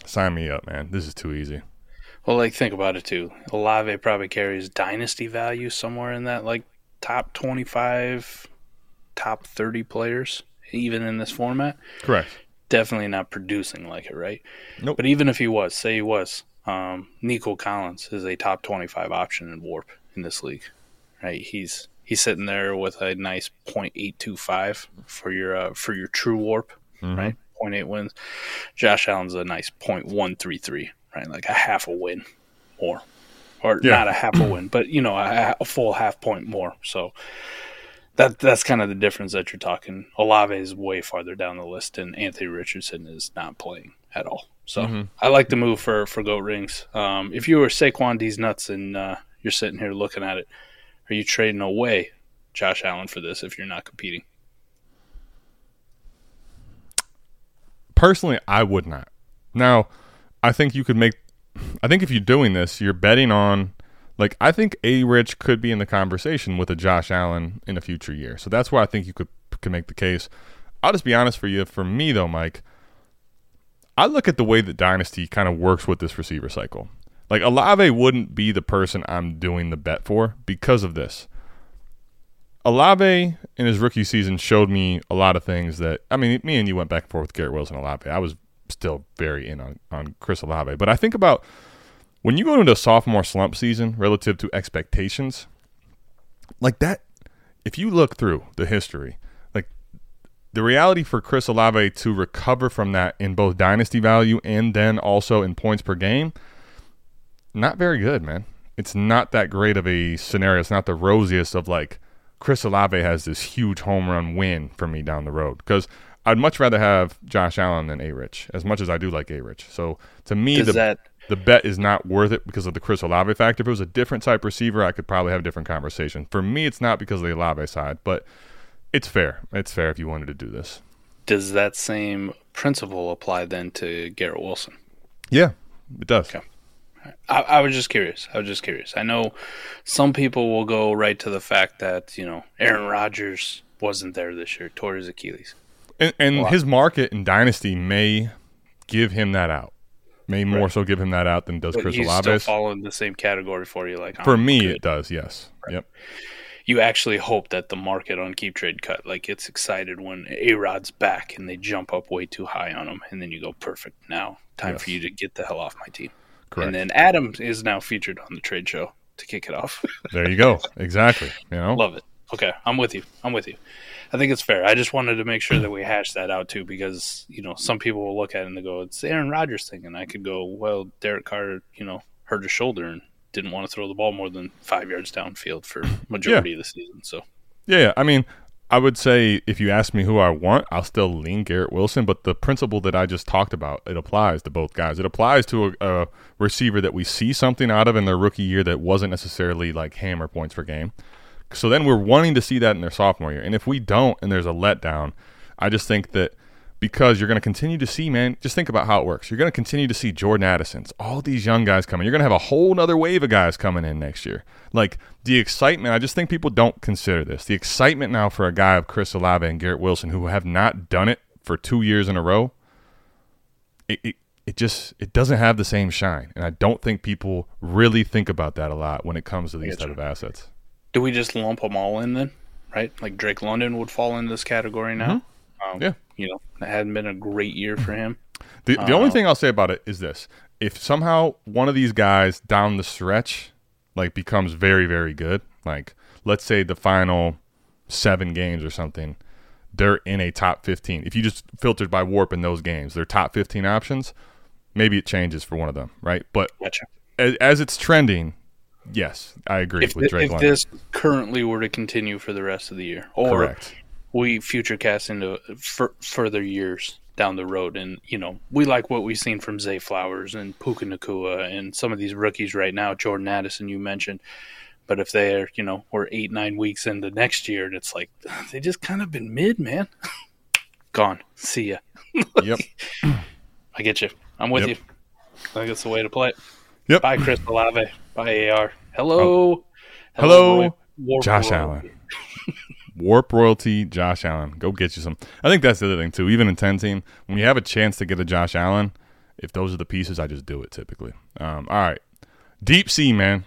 sign me up, man. This is too easy. Well, like think about it too. Olave probably carries dynasty value somewhere in that like top twenty five, top thirty players, even in this format. Correct. definitely not producing like it, right? Nope. But even if he was, say he was, um, Nico Collins is a top twenty-five option in WoRP in this league, right? He's he's sitting there with a nice .825 for your uh, for your true WoRP, Mhm. right? 0.8 wins. Josh Allen's a nice 0.133, right? Like a half a win more. Or Yeah. not a half a win, but you know, a, a full half point more. So that that's kind of the difference that you're talking. Olave is way farther down the list, and Anthony Richardson is not playing at all. So Mm-hmm. I like the move for for goat rings. Um, if you were Saquon D's nuts and uh, you're sitting here looking at it, are you trading away Josh Allen for this if you're not competing? Personally, I would not. Now, I think you could make. I think if you're doing this, you're betting on. Like, I think A. Rich could be in the conversation with a Josh Allen in a future year. So that's why I think you could could make the case. I'll just be honest for you. For me, though, Mike, I look at the way that Dynasty kind of works with this receiver cycle. Like, Olave wouldn't be the person I'm doing the bet for because of this. Olave in his rookie season showed me a lot of things that I mean, me and you went back and forth with Garrett Wilson Olave. I was still very in on, on Chris Olave. But I think about when you go into a sophomore slump season relative to expectations, like that, if you look through the history, like the reality for Chris Olave to recover from that in both dynasty value and then also in points per game, not very good, man. It's not that great of a scenario. It's not the rosiest of like Chris Olave has this huge home run win for me down the road because I'd much rather have Josh Allen than A Rich, as much as I do like A Rich. So to me, Does the that the bet is not worth it because of the Chris Olave factor. If it was a different type receiver, I could probably have a different conversation. For me, it's not because of the Olave side, but it's fair. It's fair if you wanted to do this. does that same principle apply then to Garrett Wilson? Yeah, it does. Okay. I, I was just curious. I was just curious. I know some people will go right to the fact that you know Aaron Rodgers wasn't there this year, tore his Achilles. And, and his market in Dynasty may give him that out. May more Right. so give him that out than does But Chris he's still Olave. following the same category for you. Like For me, good. it does. Yes. Yep. you actually hope that the market on keep trade cut like gets excited when A Rod's back and they jump up way too high on him, and then you go perfect. Now time for you to get the hell off my team. Correct. And then Adam is now featured on the trade show to kick it off. there you go. Exactly. You know. Love it. Okay, I'm with you. I'm with you. I think it's fair. I just wanted to make sure that we hash that out too, because you know some people will look at it and they go, "It's Aaron Rodgers thing," and I could go, "Well, Derek Carr, you know, hurt his shoulder and didn't want to throw the ball more than five yards downfield for majority of the season." So Yeah, yeah. I mean, I would say if you ask me who I want, I'll still lean Garrett Wilson. But the principle that I just talked about, it applies to both guys. It applies to a, a receiver that we see something out of in their rookie year that wasn't necessarily like hammer points per game. So then we're wanting to see that in their sophomore year. And if we don't, and there's a letdown, I just think that because you're going to continue to see, man, just think about how it works. You're going to continue to see Jordan Addison's, all these young guys coming. You're going to have a whole nother wave of guys coming in next year. Like the excitement, I just think people don't consider this. The excitement now for a guy of Chris Olave and Garrett Wilson who have not done it for two years in a row, it, it, it just it doesn't have the same shine. And I don't think people really think about that a lot when it comes to these type you. of assets. do we just lump them all in then? Right? Like Drake London would fall in this category now. Um, Mm-hmm. Yeah. You know, it hadn't been a great year for him. The, the only um, thing I'll say about it is this: if somehow one of these guys down the stretch, like becomes very very good, like let's say the final seven games or something, they're in a top fifteen. If you just filtered by WoRP in those games, they're top fifteen options. Maybe it changes for one of them, right? But Gotcha. as, as it's trending, yes, I agree If, with Drake if London. this currently were to continue for the rest of the year, or Correct. We future cast into fur further years down the road. And, you know, we like what we've seen from Zay Flowers and Puka Nacua and some of these rookies right now, Jordan Addison, you mentioned. But if they're, you know, we're eight, nine weeks into next year and it's like, they just kind of been mid, man. Gone. See ya. Yep. I get you. I'm with Yep. you. I think it's the way to play it. Yep. Bye, Chris Olave. Bye, AR. Oh. Hello. Hello, Roy- WoRP Josh. Allen. WoRP royalty, Josh Allen. Go get you some. I think that's the other thing too. Even in ten team, when you have a chance to get a Josh Allen, if those are the pieces, I just do it typically. Um, all right, deep sea man.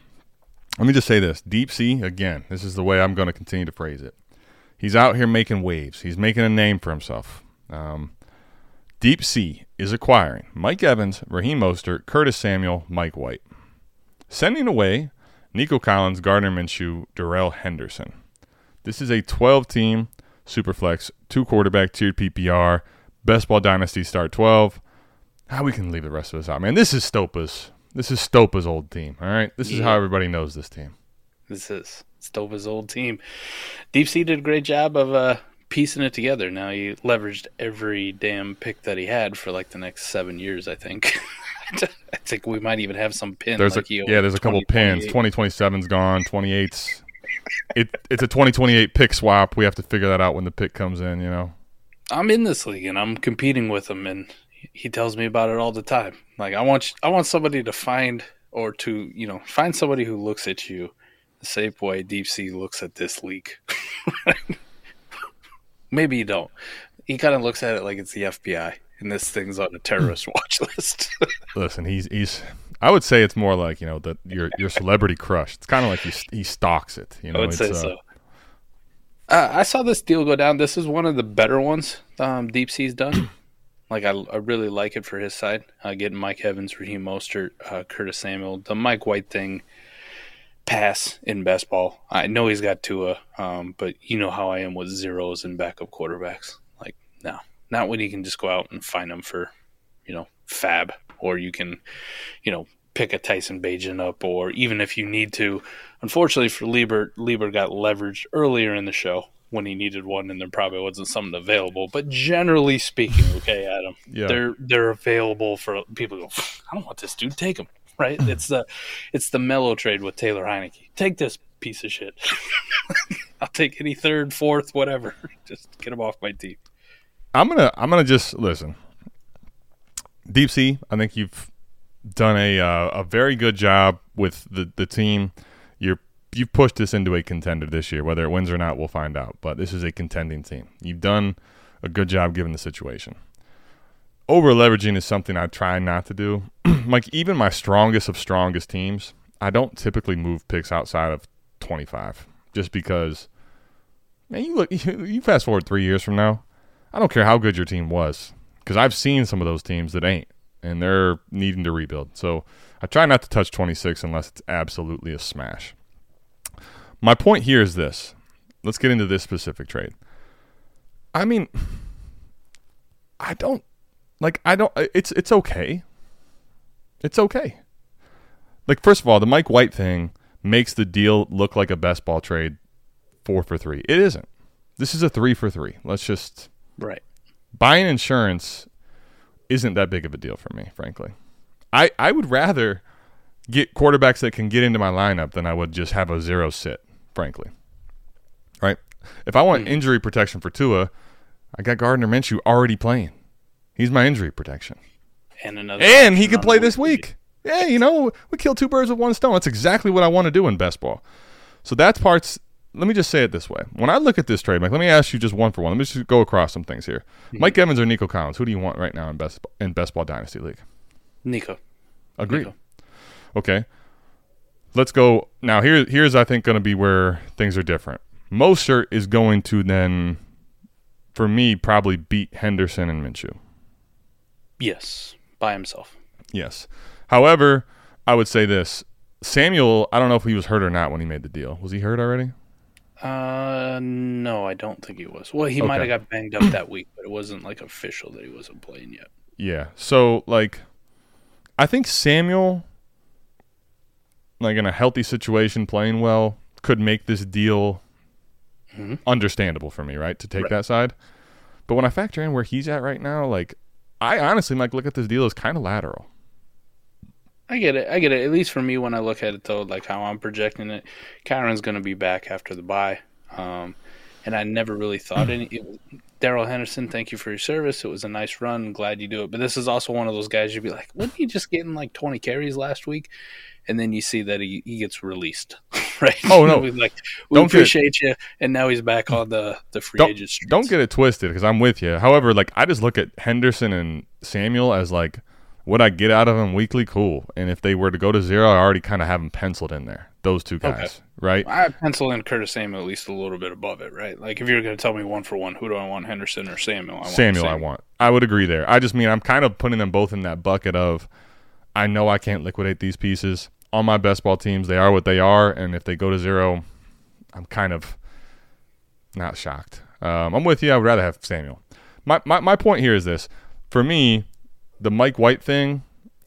Let me just say this: deep sea again. This is the way I'm going to continue to phrase it. He's out here making waves. He's making a name for himself. Um, deep sea is acquiring Mike Evans, Raheem Mostert, Curtis Samuel, Mike White, sending away Nico Collins, Gardner Minshew, Darrell Henderson. This is a 12 team Superflex, two quarterback tiered PPR, Best Ball Dynasty Start 12. How we can leave the rest of this out, man. This is Stopa's. This is Stopa's old team. All right. This is how everybody knows this team. This is Stova's old team. Deep Sea did a great job of uh, piecing it together. Now he leveraged every damn pick that he had for like the next seven years. I think. I think we might even have some pins. There's like a yeah. There's a couple pins. 2027's gone. 28's. It it's a 2028 pick swap. We have to figure that out when the pick comes in. You know. I'm in this league and I'm competing with him, and he tells me about it all the time. Like I want, I want somebody to find or to you know find somebody who looks at you the same way Deep Sea looks at this league. Maybe you don't. He kind of looks at it like it's the FBI, and this thing's on a terrorist watch list. Listen, he's he's. I would say it's more like you know that your your celebrity crush. It's kind of like he he stalks it. You know, I know, would it's, say uh, so. Uh, I saw this deal go down. This is one of the better ones um, Deep Sea's done. like I, I really like it for his side. Uh, getting Mike Evans, Raheem Mostert, uh, Curtis Samuel, the Mike White thing. Pass in best ball. I know he's got Tua, um, but you know how I am with zeros and backup quarterbacks. Like no, not when you can just go out and find them for, you know, fab, or you can, you know, pick a Tyson Bagent up, or even if you need to. Unfortunately for Lieber, Lieber got leveraged earlier in the show when he needed one, and there probably wasn't something available. But generally speaking, okay, Adam, Yeah. they're they're available for people. Go, I don't want this dude. Take him. Right? It's the it's the mellow trade with Taylor Heinicke. Take this piece of shit. I'll take any third, fourth, whatever. Just get him off my team. I'm gonna I'm gonna just listen. Deep Sea, I think you've done a uh, a very good job with the the team. You're you've pushed this into a contender this year. Whether it wins or not, we'll find out. But this is a contending team. You've done a good job given the situation. Over leveraging is something I try not to do. like even my strongest of strongest teams, I don't typically move picks outside of 25, just because. Man, you look. You fast forward three years from now. I don't care how good your team was, because I've seen some of those teams that ain't, and they're needing to rebuild. So I try not to touch 26 unless it's absolutely a smash. My point here is this. Let's get into this specific trade. I mean, I don't like. I don't. It's it's okay. It's okay. Like first of all, the Mike White thing makes the deal look like a best ball trade, four for three. It isn't. This is a three for three. Let's just Right. Buying insurance isn't that big of a deal for me, frankly. I, I would rather get quarterbacks that can get into my lineup than I would just have a zero sit, frankly. Right? If I want hmm. injury protection for Tua, I got Gardner Minshew already playing. He's my injury protection. And another And he could play this week. Yeah, you know, we kill two birds with one stone. That's exactly what I want to do in best ball. So that's parts. Let me just say it this way: when I look at this trade, Mike, let me ask you just one for one. Let me just go across some things here. Mm-hmm. Mike Evans or Nico Collins? Who do you want right now in best in best ball dynasty league? Nico. Agreed. Nico. Okay. Let's go now. Here, here's I think going to be where things are different. Mostert is going to then, for me, probably beat Henderson and Minshew. Yes. By himself. Yes. However, I would say this: Samuel. I don't know if he was hurt or not when he made the deal. Was he hurt already? Uh, no, I don't think he was. Well, he might have got banged up that week, but it wasn't like official that he wasn't playing yet. Yeah. So like, I think Samuel, like in a healthy situation, playing well, could make this deal Mhm. understandable for me, right? To take Right. that side. But when I factor in where he's at right now, like, I honestly like look at this deal as kind of lateral. I get it. I get it. At least for me, when I look at it, though, like how I'm projecting it, Kyren's going to be back after the bye. Um, and I never really thought any. Darrell Henderson, thank you for your service. It was a nice run. Glad you do it. But this is also one of those guys you'd be like, wasn't he just getting like 20 carries last week? And then you see that he, he gets released, right? Oh, no. Like we Don't get- appreciate you, and now he's back on the the free Don't, agent streets. don't get it twisted because I'm with you. However, like I just look at Henderson and Samuel as like what I get out of them weekly, cool. And if they were to go to zero, I already kind of have them penciled in there. Those two guys, Okay. right? I pencil in Curtis Samuel at least a little bit above it, right? Like if you're going to tell me one for one, who do I want, Henderson or Samuel? I want Samuel, I want. I would agree there. I just mean I'm kind of putting them both in that bucket of I know I can't liquidate these pieces on my best ball teams. They are what they are, and if they go to zero, I'm kind of not shocked. Um, I'm with you. I would rather have Samuel, my, my my point here is this: for me, the Mike White thing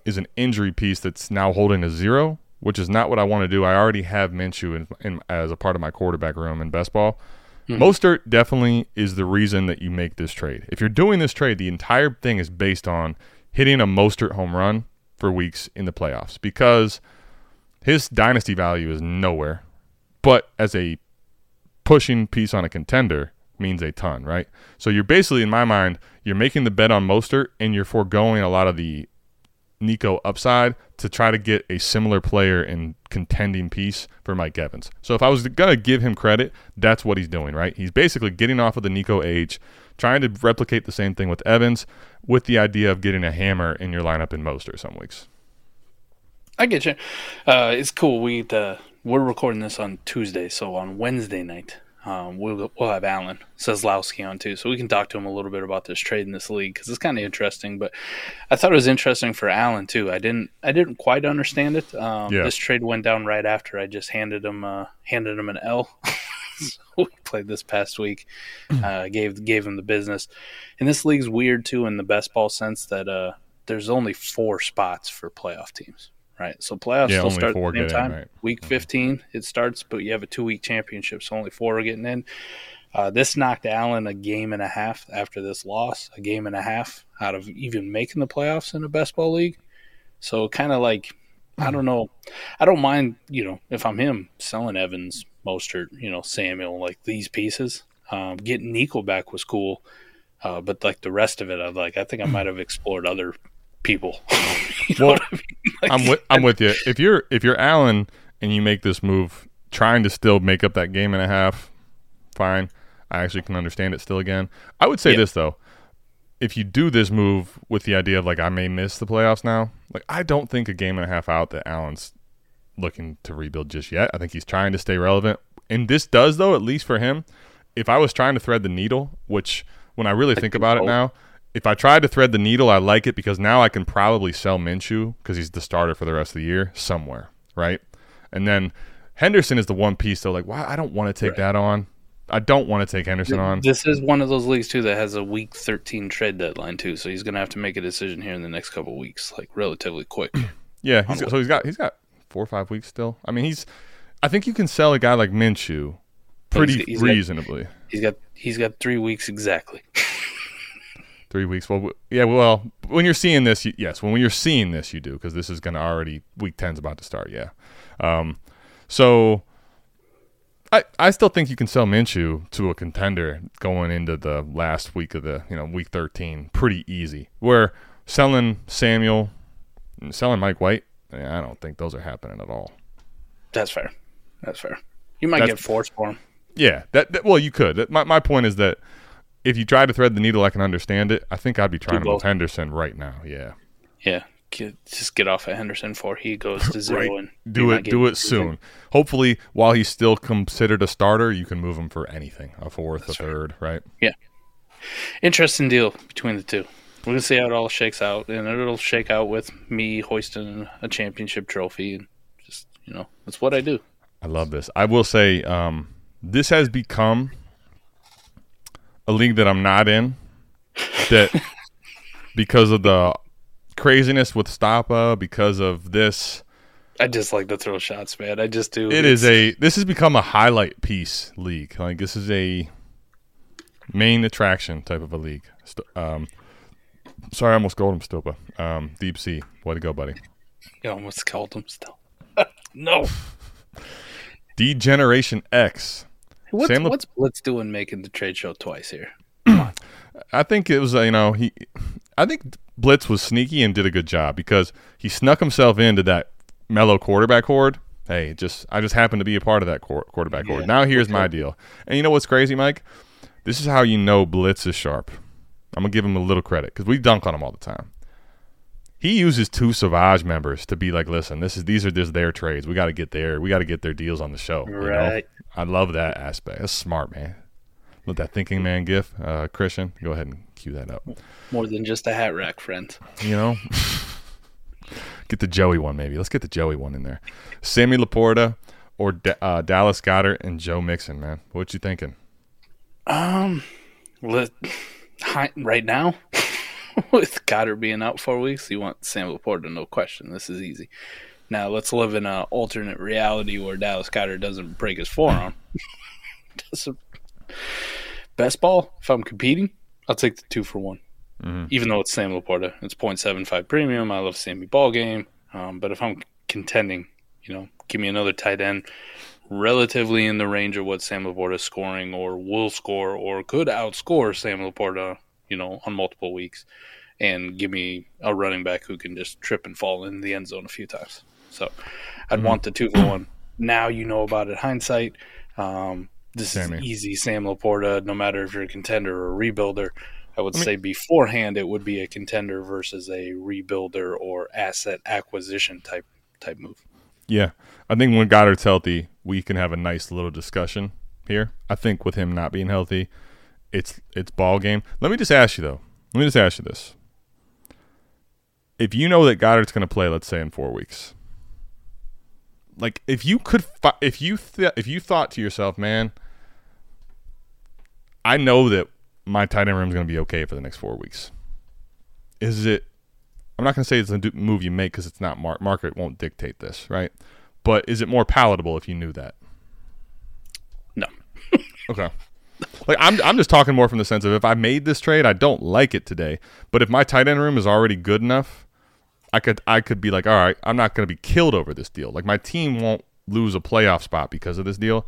is an injury piece that's now holding a zero, which is not what I want to do. I already have Minshew in, in, as a part of my quarterback room in best ball. Mm-hmm. Mostert definitely is the reason that you make this trade. If you're doing this trade, the entire thing is based on hitting a Mostert home run for weeks in the playoffs because his dynasty value is nowhere. But as a pushing piece on a contender means a ton, right? So you're basically, in my mind, you're making the bet on Mostert and you're foregoing a lot of the Nico upside to try to get a similar player in contending piece for Mike Evans. So if I was to give him credit, that's what he's doing, right? He's basically getting off of the Nico age, trying to replicate the same thing with Evans with the idea of getting a hammer in your lineup in most or some weeks. I get you. Uh, it's cool. We the we're recording this on Tuesday, so on Wednesday night, um, we'll we'll have Alan Seslowsky on too, so we can talk to him a little bit about this trade in this league because it's kind of interesting. But I thought it was interesting for Alan too. I didn't I didn't quite understand it. Um, yeah. This trade went down right after I just handed him uh, handed him an L. so we played this past week. Uh, gave gave him the business, and this league's weird too in the best ball sense that uh, there's only four spots for playoff teams right? So playoffs yeah, still start at the same time. right. Week mm-hmm. 15 it starts, but you have a two week championship, so only four are getting in. Uh, this knocked Allen a game and a half after this loss, a game and a half out of even making the playoffs in the best ball league. So kind of like I don't know, I don't mind you know if I'm him selling Evans, Mostert, you know Samuel, like these pieces. Um, getting Nico back was cool, uh, but like the rest of it, I like. I think I might have explored other people. well, I mean? like, I'm with I'm with you. If you're if you're Allen and you make this move, trying to still make up that game and a half, fine. I actually can understand it still again. I would say yeah. this though. If you do this move with the idea of like I may miss the playoffs now, like I don't think a game and a half out that Allen's looking to rebuild just yet. I think he's trying to stay relevant. And this does though, at least for him. If I was trying to thread the needle, which when I really think about it now, if I tried to thread the needle, I like it because now I can probably sell Minshew because he's the starter for the rest of the year somewhere, right? And then Henderson is the one piece though. Like, why I don't want to take right. that on. I don't want to take Henderson on. This is one of those leagues too that has a week 13 trade deadline too, so he's going to have to make a decision here in the next couple weeks, like relatively quick. yeah, he's, so he's got he's got four or five weeks still. I mean, he's. I think you can sell a guy like Minshew pretty he's, he's reasonably. Got, he's got he's got three weeks exactly. Three weeks. Well, yeah. Well, when you're seeing this, you, yes. When you're seeing this, you do because this is going to already week 10's about to start. Yeah. Um, so I I still think you can sell Minshew to a contender going into the last week of the you know week 13 pretty easy. Where selling Samuel, and selling Mike White, I don't think those are happening at all. That's fair. That's fair. You might That's, get forced for him. Yeah. That, that well, you could. My my point is that if you try to thread the needle, I can understand it. I think I'd be trying to move Henderson right now. Yeah. Yeah. Get, just get off at Henderson before he goes to zero right. and do it. Do it soon. Hopefully, while he's still considered a starter, you can move him for anything, a fourth, That's a third, right. right? Yeah. Interesting deal between the two. We're gonna see how it all shakes out, and it'll shake out with me hoisting a championship trophy, and just you know, that's what I do. I love this. I will say, um, this has become a league that I'm not in that because of the craziness with Stapa, because of this. I just like to throw shots, man. I just do. It it's... is a. This has become a highlight piece league. Like this is a main attraction type of a league. Um, sorry, I almost called him Stopa. Um, Deep Sea. Way to go, buddy. You almost called him still. no. Degeneration X What's, Sam what's Blitz doing making the trade show twice here? I think it was uh, you know he, I think Blitz was sneaky and did a good job because he snuck himself into that mellow quarterback horde. Hey, just I just happened to be a part of that quarterback yeah, horde. Now here's okay. my deal. And you know what's crazy, Mike? This is how you know Blitz is sharp. I'm gonna give him a little credit because we dunk on him all the time. He uses two Savage members to be like, listen, this is these are just their trades. We got to get their we got to get their deals on the show. Right. know? I love that aspect. That's smart, man. Let that thinking man gif, uh, Christian. Go ahead and cue that up. More than just a hat rack, friend. You know, get the Joey one maybe. Let's get the Joey one in there. Sammy LaPorta or D- uh, Dallas Goedert and Joe Mixon, man. What you thinking? Um, let Hi- right now, with Goedert being out four weeks, you want Sam LaPorta, no question. This is easy. Now let's live in an alternate reality where Dallas Goedert doesn't break his forearm. doesn't. Best ball, if I'm competing, I'll take the two for one. Even though it's Sam LaPorta, it's 0.75 premium. I love Sammy ball game. Um, but if I'm contending, you know, give me another tight end relatively in the range of what Sam LaPorta is scoring or will score or could outscore Sam LaPorta, you know, on multiple weeks. And give me a running back who can just trip and fall in the end zone a few times. So I'd want the two for one. Now you know about it. Hindsight. Um, this Sammy. is easy, Sam LaPorta. No matter if you're a contender or a rebuilder, I would say beforehand it would be a contender versus a rebuilder or asset acquisition type type move. Yeah, I think when Goedert's healthy, we can have a nice little discussion here. I think with him not being healthy, it's it's ball game. Let me just ask you though. Let me just ask you this: If you know that Goedert's going to play, let's say in four weeks, like if you could, fi- if you th- if you thought to yourself, man, I know that my tight end room is going to be okay for the next four weeks. Is it? I'm not going to say it's a move you make because it's not mar- market won't dictate this, right? But is it more palatable if you knew that? No. Okay. Like I'm I'm just talking more from the sense of if I made this trade, I don't like it today. But if my tight end room is already good enough, I could I could be like, all right, I'm not going to be killed over this deal. Like my team won't lose a playoff spot because of this deal.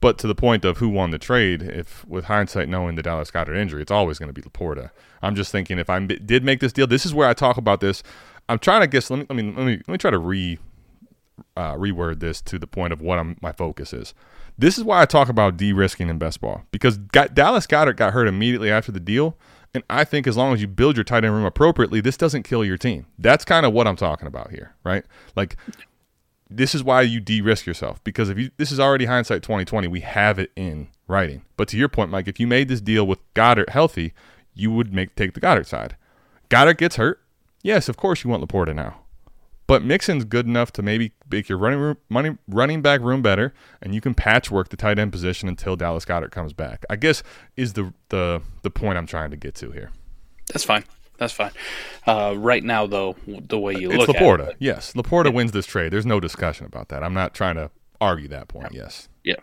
But to the point of who won the trade, if with hindsight knowing the Dallas Goedert injury, it's always going to be LaPorta. I'm just thinking if I did make this deal, this is where I talk about this. I'm trying to guess. Let me let me let me, let me try to re uh, reword this to the point of what I'm, my focus is. This is why I talk about de-risking in best ball because Dallas Goedert got hurt immediately after the deal, and I think as long as you build your tight end room appropriately, this doesn't kill your team. That's kind of what I'm talking about here, right? Like this is why you de-risk yourself because if you this is already hindsight 2020, we have it in writing. But to your point, Mike, if you made this deal with Goedert healthy, you would make take the Goedert side. Goedert gets hurt, yes, of course you want LaPorta now. But Mixon's good enough to maybe make your running room, money, running back room better, and you can patchwork the tight end position until Dallas Goedert comes back. I guess is the the the point I'm trying to get to here. That's fine. That's fine. Uh, right now, though, the way you It's look LaPorta. at it, It's LaPorta. yes, LaPorta wins this trade. There's no discussion about that. I'm not trying to argue that point. Yes. yeah.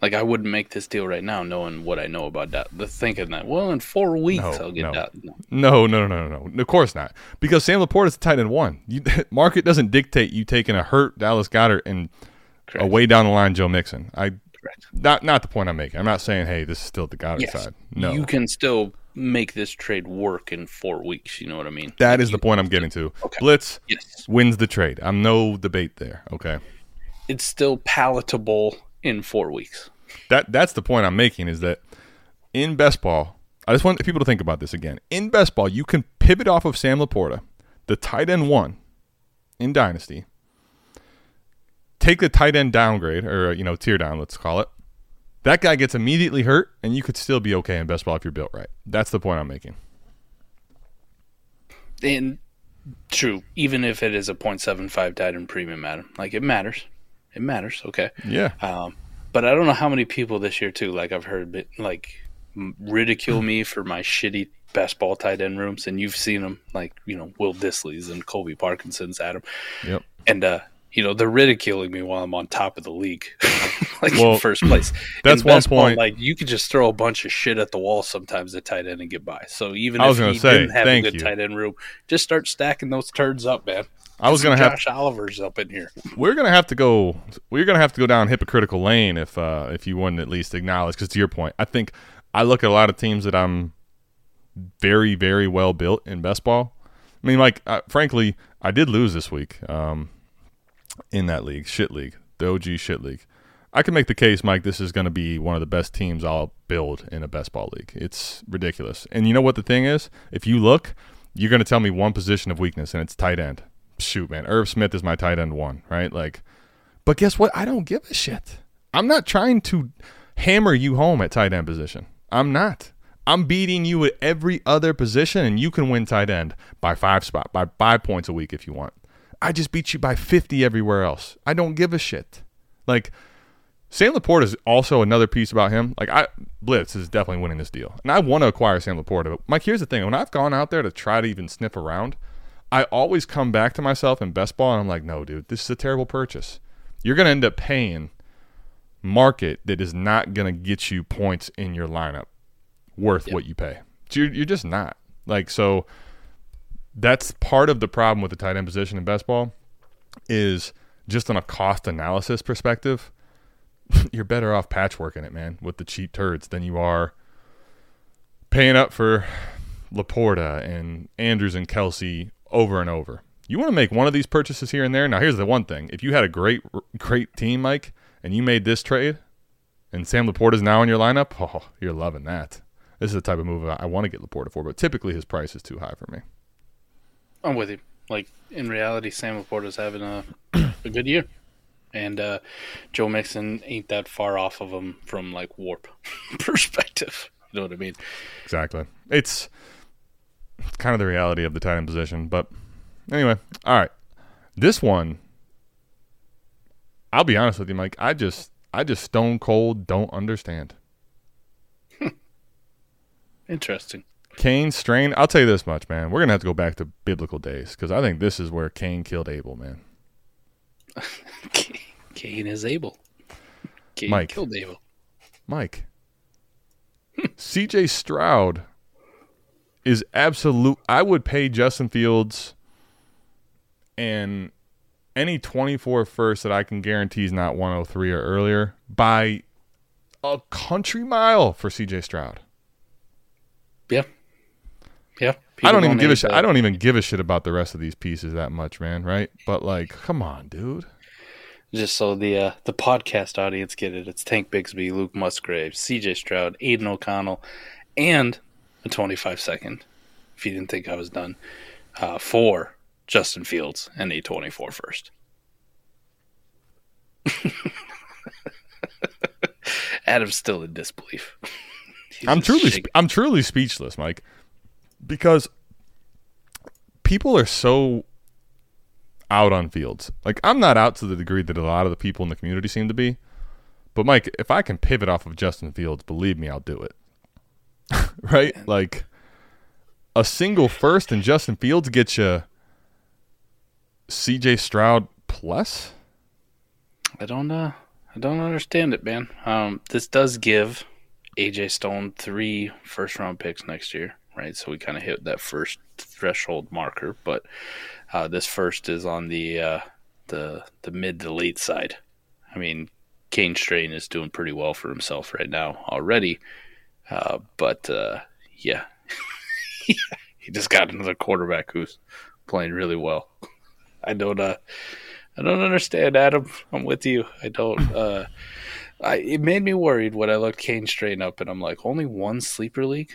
Like I wouldn't make this deal right now, knowing what I know about that. The thinking that, well, in four weeks No, I'll get no. that. No. No, no, no, no, no. Of course not. Because Sam LaPorta is the tight end one. You, market doesn't dictate you taking a hurt Dallas Goedert and a way down the line Joe Mixon. I Correct. not not the point I'm making. I'm not saying hey this is still the Goedert Yes. side. No, You can still make this trade work in four weeks. You know what I mean? that Like, is the point I'm getting to. Okay. Blitz Yes. wins the trade. I'm no debate there. Okay, It's still palatable in four weeks. that that's the point I'm making is that in best ball, I just want people to think about this again. In best ball, you can pivot off of Sam LaPorta, the tight end one in Dynasty. Take the tight end downgrade or you know tier down, let's call it. That guy gets immediately hurt, and you could still be okay in best ball if you're built right. That's the point I'm making. And true, even if it is a 0.75 tight end premium, Adam, like it matters. It matters. Okay. Yeah, Um, but I don't know how many people this year too. Like I've heard, bit, like ridicule me for my shitty best ball tight end rooms, and you've seen them, like you know Will Dissly's and Colby Parkinson's, Adam, yep. and uh, you know they're ridiculing me while I'm on top of the league, like Well, in first place. that's one best ball, point- like you could just throw a bunch of shit at the wall sometimes at tight end and get by. So even I was if say, didn't have a good you. tight end room, just start stacking those turds up, man. I was gonna have Josh Oliver's up in here. we're gonna have to go we're gonna have to go down hypocritical lane if uh if you wouldn't at least acknowledge because to your point i think i look at a lot of teams that i'm very very well built in best ball i mean like frankly i did lose this week um in that league shit league the og shit league i can make the case mike this is going to be one of the best teams i'll build in a best ball league it's ridiculous and you know what the thing is if you look you're going to tell me one position of weakness and it's tight end shoot man irv smith is my tight end one right like but guess what? I don't give a shit. I'm not trying to hammer you home at tight end position. I'm not. I'm beating you at every other position, and you can win tight end by five spot, by five points a week if you want. I just beat you by 50 everywhere else. I don't give a shit. Like, Sam LaPorta is also another piece about him. Like I Blitz is definitely winning this deal. And I want to acquire Sam LaPorta. But Mike, here's the thing. When I've gone out there to try to even sniff around, I always come back to myself in best ball and I'm like, no, dude, this is a terrible purchase. You're gonna end up paying market that is not gonna get you points in your lineup worth Yep. what you pay. So you're, you're just not. Like so that's part of the problem with the tight end position in best ball is just on a cost analysis perspective, you're better off patchworking it, man, with the cheap turds than you are paying up for LaPorta and Andrews and Kelsey over and over. You want to make one of these purchases here and there. Now, here's the one thing: if you had a great, great team, Mike, and you made this trade, and Sam LaPorta is now in your lineup, oh, you're loving that. This is the type of move I want to get LaPorta for, but typically his price is too high for me. I'm with you. Like in reality, Sam LaPorta's having a a good year, and uh, Joe Mixon ain't that far off of him from like WoRP perspective. You know what I mean? Exactly. It's, it's kind of the reality of the tight end position. But anyway, all right. This one, I'll be honest with you, Mike. I just, I just stone cold don't understand. Interesting. Cain strain. I'll tell you this much, man. We're gonna have to go back to biblical days because I think this is where Cain killed Abel, man. Kane is Abel. Kane Mike. killed Abel. Mike. CJ Stroud is absolute. I would pay Justin Fields and any 24 first that I can guarantee is not 103 or earlier by a country mile for CJ Stroud. Yeah. Yeah. I don't even give a shit. I don't even give a shit about the rest of these pieces that much, man. Right? But like, come on, dude. Just so the uh, the podcast audience get it, it's Tank Bigsby, Luke Musgrave, C.J. Stroud, Aidan O'Connell, and a 25 second. If you didn't think I was done, uh, for Justin Fields and a 24 first. Adam's still in disbelief. He's I'm truly, shaking. I'm truly speechless, Mike, because people are so out on fields. Like I'm not out to the degree that a lot of the people in the community seem to be. But Mike, if I can pivot off of Justin Fields, believe me, I'll do it. right? Like a single first and Justin Fields gets you CJ Stroud plus. I don't uh I don't understand it, man. Um this does give AJ Stone three first round picks next year, right? So we kind of hit that first threshold marker, but uh this first is on the uh the the mid to late side. I mean, Kane Strain is doing pretty well for himself right now already. Uh but uh yeah. he just got another quarterback who's playing really well. I don't uh I don't understand, Adam. I'm with you. I don't. Uh, I it made me worried when I looked Kane straight up, and I'm like, only one sleeper league,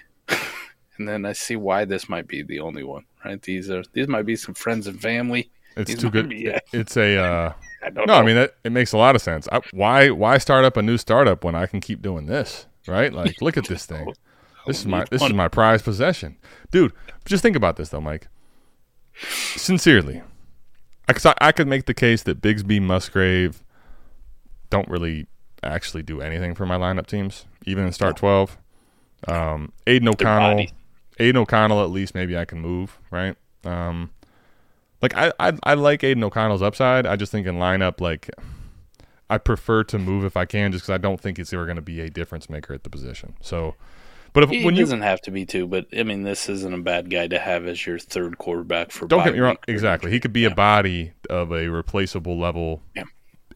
and then I see why this might be the only one. Right? These are these might be some friends and family. It's He's too good. yet. It's a uh I don't No, know. I mean that, it makes a lot of sense. I, why why start up a new startup when I can keep doing this? Right? Like, look at this thing. This is my this is my prized possession, dude. Just think about this though, Mike. Sincerely, I, I, could make the case that Bigsby, Musgrave don't really actually do anything for my lineup teams, even in start twelve. Um, Aidan O'Connell. Aidan O'Connell, at least maybe I can move right. Um, like I, I I like Aidan O'Connell's upside. I just think in lineup, like I prefer to move if I can, just because I don't think it's ever going to be a difference maker at the position. So, but if He when doesn't have to be too, but I mean, this isn't a bad guy to have as your third quarterback for. don't get me wrong, exactly, he could be a body of a replaceable level Yeah.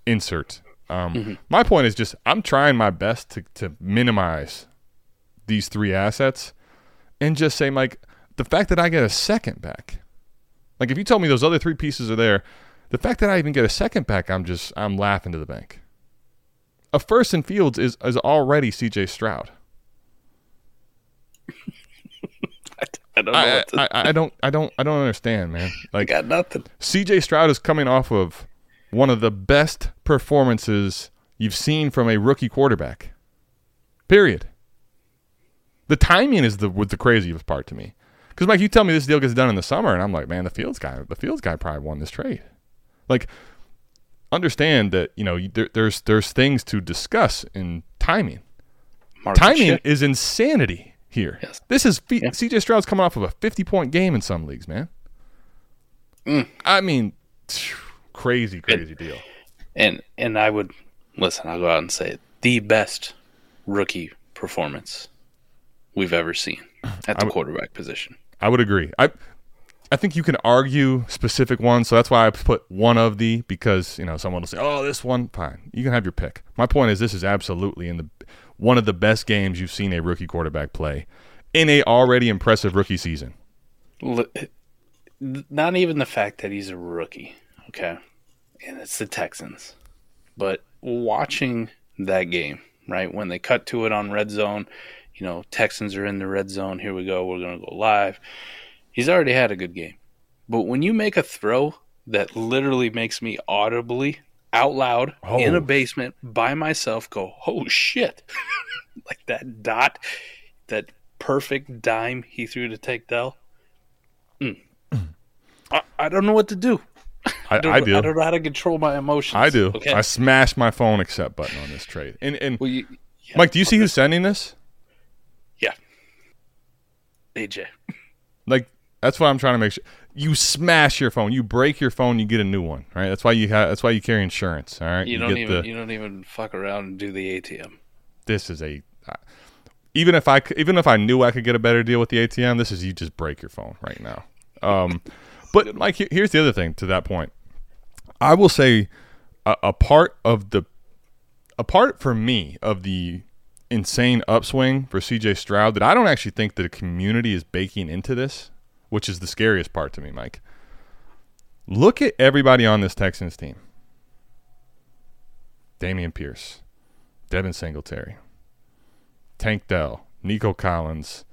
insert. Um, My point is just I'm trying my best to to minimize these three assets, and just say, Mike, the fact that I get a second back, like if you told me those other three pieces are there, the fact that I even get a second back, I'm just I'm laughing to the bank. A first in Fields is is already C.J. Stroud. I don't. I, I, I don't I don't I don't understand, man. I Like got nothing. CJ Stroud is coming off of one of the best performances you've seen from a rookie quarterback. Period. The timing is the was the craziest part to me. Because Mike, you tell me this deal gets done in the summer, and I'm like, man, the Fields guy, the Fields guy probably won this trade. Like, understand that you know there, there's there's things to discuss in timing. Market Timing shit. is insanity here. Yes. This is fe- Yeah. CJ Stroud's coming off of a 50 point game in some leagues, man. Mm. I mean, crazy, crazy deal. And and I would listen. I'll go out and say it, the best rookie performance we've ever seen at the would- quarterback position. I would agree. I I think you can argue specific ones, so that's why I put one of the because you know someone will say, "Oh, this one." Fine, you can have your pick. My point is, this is absolutely in the one of the best games you've seen a rookie quarterback play in a already impressive rookie season. Not even the fact that he's a rookie, okay, and it's the Texans, but watching that game, right when they cut to it on red zone, you know, Texans are in the red zone. Here we go. We're gonna go live. He's already had a good game, but when you make a throw that literally makes me audibly out loud in Oh. a basement by myself go, oh shit, like that dot, that perfect dime he threw to Tank Dell. Mm. I, I don't know what to do. I, don't, I do. I don't know how to control my emotions. I do. Okay. I smashed my phone accept button on this trade. And and well, you, yeah, Mike, do you see who's sending this? AJ. Like that's what I'm trying to make sure. You smash your phone, you break your phone, you get a new one, right? That's why you have. That's why you carry insurance. All right. You, don't get even the- you don't even fuck around and do the ATM. this is a uh, even if I even if I knew I could get a better deal with the ATM, this is you just break your phone right now. Um, but like here's the other thing to that point. I will say a, a part of the a part for me of the insane upswing for CJ Stroud that I don't actually think the community is baking into this, which is the scariest part to me, Mike. Look at everybody on this Texans team. Dameon Pierce, Devin Singletary, Tank Dell, Nico Collins.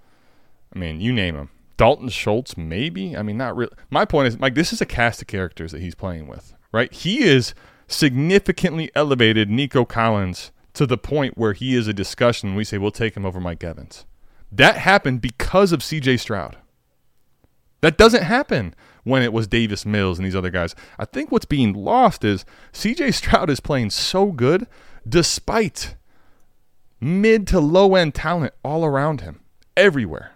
I mean, you name them. Dalton Schultz, maybe. I mean, not really. My point is, Mike, this is a cast of characters that he's playing with, right? He is significantly elevated Nico Collins to the point where he is a discussion. We say we'll take him over Mike Evans. That happened because of C.J. Stroud. That doesn't happen when it was Davis Mills and these other guys. I think what's being lost is CJ Stroud is playing so good despite mid to low end talent all around him, everywhere.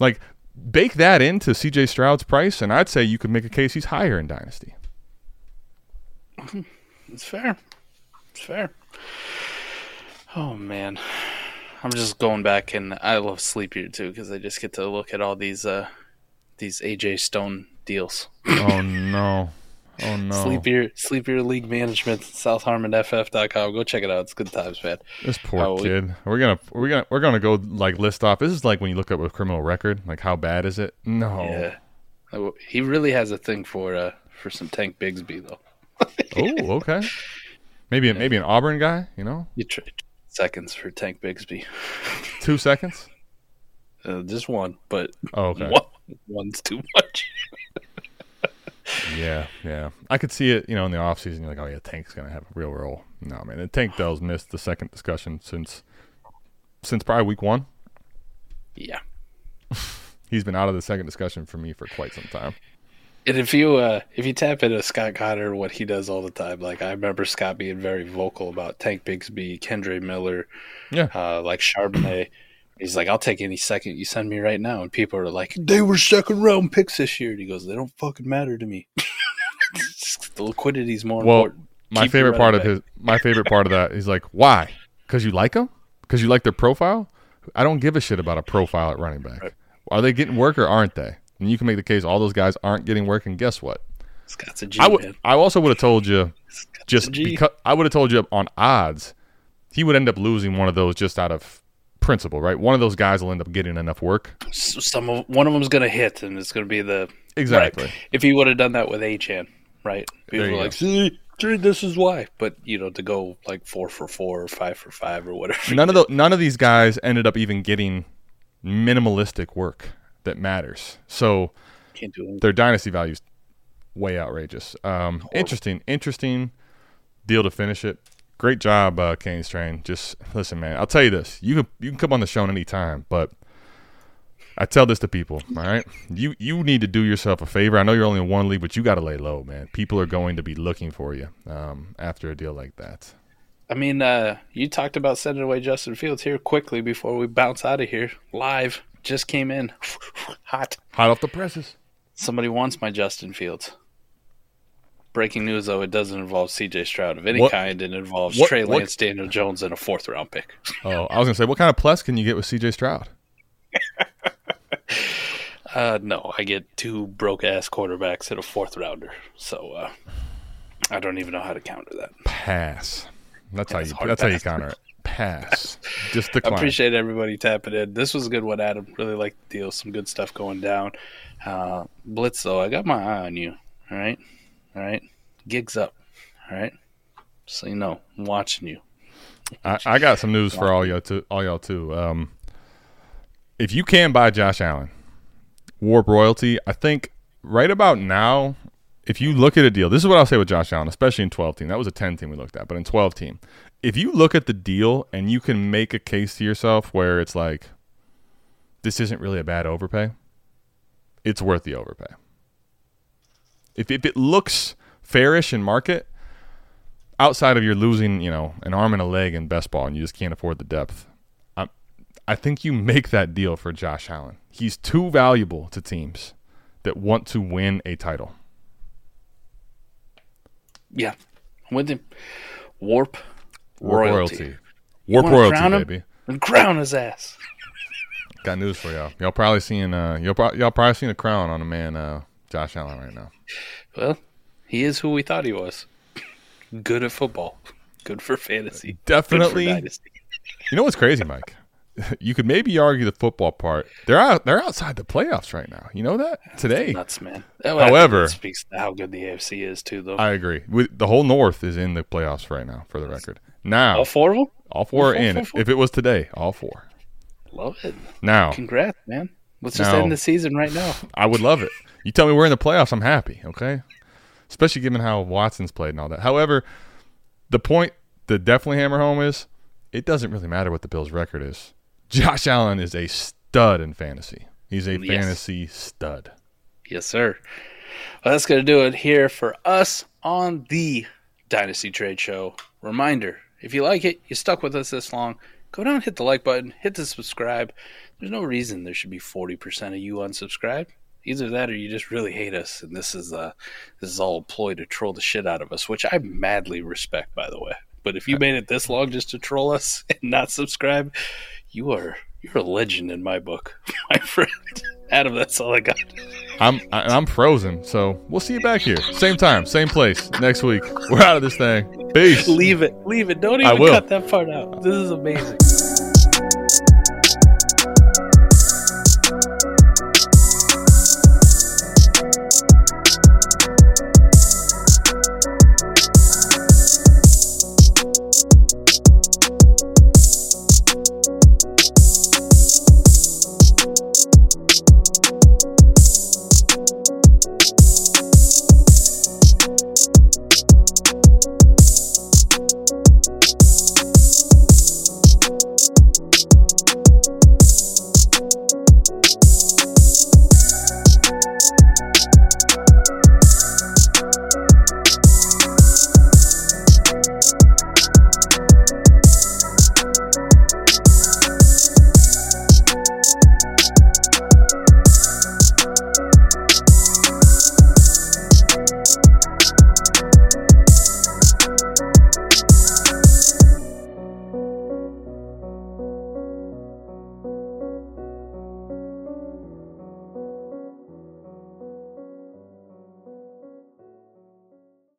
Like, bake that into CJ Stroud's price, and I'd say you could make a case he's higher in Dynasty. It's fair. It's fair. Oh man, I'm just going back and I love Sleeper too because I just get to look at all these uh these AJ Stone deals. oh, no. Oh, no. Sleeper Sleeper League Management, SouthHarmonFF.com. Go check it out. It's good times, man. This poor Oh, we- kid. We're gonna we're gonna we're gonna go like list off. This is like when you look up a criminal record. Like how bad is it? No. Yeah, Oh, he really has a thing for uh for some Tank Bigsby though. Oh, okay. Maybe maybe an Auburn guy. You know, You trade seconds for Tank Bigsby. two seconds. Uh, just one, but Oh, okay. one, one's too much. Yeah, yeah. I could see it, you know, in the offseason. You're like, oh, yeah, Tank's going to have a real role. No, man. And Tank Dell's missed the second discussion since since probably week one. Yeah. He's been out of the second discussion for me for quite some time. And if you uh, if you tap into Scott Connor, what he does all the time, like I remember Scott being very vocal about Tank Bigsby, Kendre Miller, Yeah. uh, like Charbonnet. He's like, I'll take any second you send me right now. And people are like, they were second round picks this year. And he goes, they don't fucking matter to me. The liquidity's more Well, important. my Keep favorite part of his my favorite part of that is like, why? Because you like them? Because you like their profile? I don't give a shit about a profile at running back. Right. Are they getting work or aren't they? And you can make the case all those guys aren't getting work, and guess what? Scott's a G, I would. man. I also would have told you just because I would have told you on odds, he would end up losing one of those just out of principle, right? One of those guys will end up getting enough work. Some of, one of them's going to hit, and it's going to be the Exactly. Right. If he would have done that with Achane, right? People like, see, see, this is why. But you know, to go like four for four or five for five or whatever. None of the none of these guys ended up even getting minimalistic work that matters. So their dynasty values way outrageous. Um, interesting, interesting deal to finish it. Great job, uh, Kane Strain. Just listen, man. I'll tell you this: you can you can come on the show any time, but I tell this to people. All right, you you need to do yourself a favor. I know you're only in one league, but you got to lay low, man. People are going to be looking for you um, after a deal like that. I mean, uh, you talked about sending away Justin Fields here quickly before we bounce out of here. Live just came in, hot. Hot off the presses. Somebody wants my Justin Fields. Breaking news, though, it doesn't involve C.J. Stroud of any What- kind. It involves what- Trey what- Lance, Daniel Jones, and a fourth round pick. Oh, I was gonna say, what kind of plus can you get with C.J. Stroud? Uh, no, I get two broke ass quarterbacks and a fourth rounder. So uh, I don't even know how to counter that. Pass. That's how you. That's how you counter it. Pass. Just I decline. appreciate everybody tapping in. This was a good one, Adam. Really like the deal. Some good stuff going down. Uh, Blitz, though, I got my eye on you. All right, all right. Gigs up. All right. So you know, I'm watching you. I, I got some news for all y'all too. All y'all too. Um, if you can buy Josh Allen, WoRP Royalty, I think right about now, if you look at a deal, this is what I'll say with Josh Allen, especially in 12 team. That was a 10 team we looked at, but in 12 team, if you look at the deal and you can make a case to yourself where it's like, this isn't really a bad overpay, it's worth the overpay. If, if it looks fairish in market, outside of you're losing, you know, an arm and a leg in best ball and you just can't afford the depth, I, I think you make that deal for Josh Allen. He's too valuable to teams that want to win a title. Yeah, I'm with him. WoRP WoRP royalty. WoRP royalty, baby. And crown his ass. Got news for y'all. Y'all probably seeing uh y'all, pro- y'all probably seeing a crown on a man uh Josh Allen right now. Well, he is who we thought he was. Good at football. Good for fantasy. Definitely. dynasty. You know what's crazy, Mike? You could maybe argue the football part. They're out. They're outside the playoffs right now. You know that today. Nuts, man. Think However- speaks to how good the AFC is too, though. I agree. With the whole North is in the playoffs right now, for the record. Now, All four of them. all four are four, in. four, four? If it was today, all four. Love it. Now, Congrats, man. Let's just Now- end the season right now. I would love it. You tell me we're in the playoffs, I'm happy. Okay, especially given how Watson's played and all that. However, the point that definitely hammer home is it doesn't really matter what the Bills' record is. Josh Allen is a stud in fantasy. He's a Yes. fantasy stud. Yes, sir. Well, that's going to do it here for us on the Dynasty Trade Show. Reminder if you like it, you stuck with us this long, go down, hit the like button, hit the subscribe. There's no reason there should be 40% of you unsubscribed. Either that or you just really hate us, and this is uh this is all a ploy to troll the shit out of us, which I madly respect, by the way. But if you made it this long just to troll us and not subscribe, you are you're a legend in my book, my friend. Adam, that's all I got. I'm I'm frozen, so we'll see you back here, same time, same place next week. We're out of this thing. Peace. Leave it. Leave it. Don't I even will. cut that part out. This is amazing.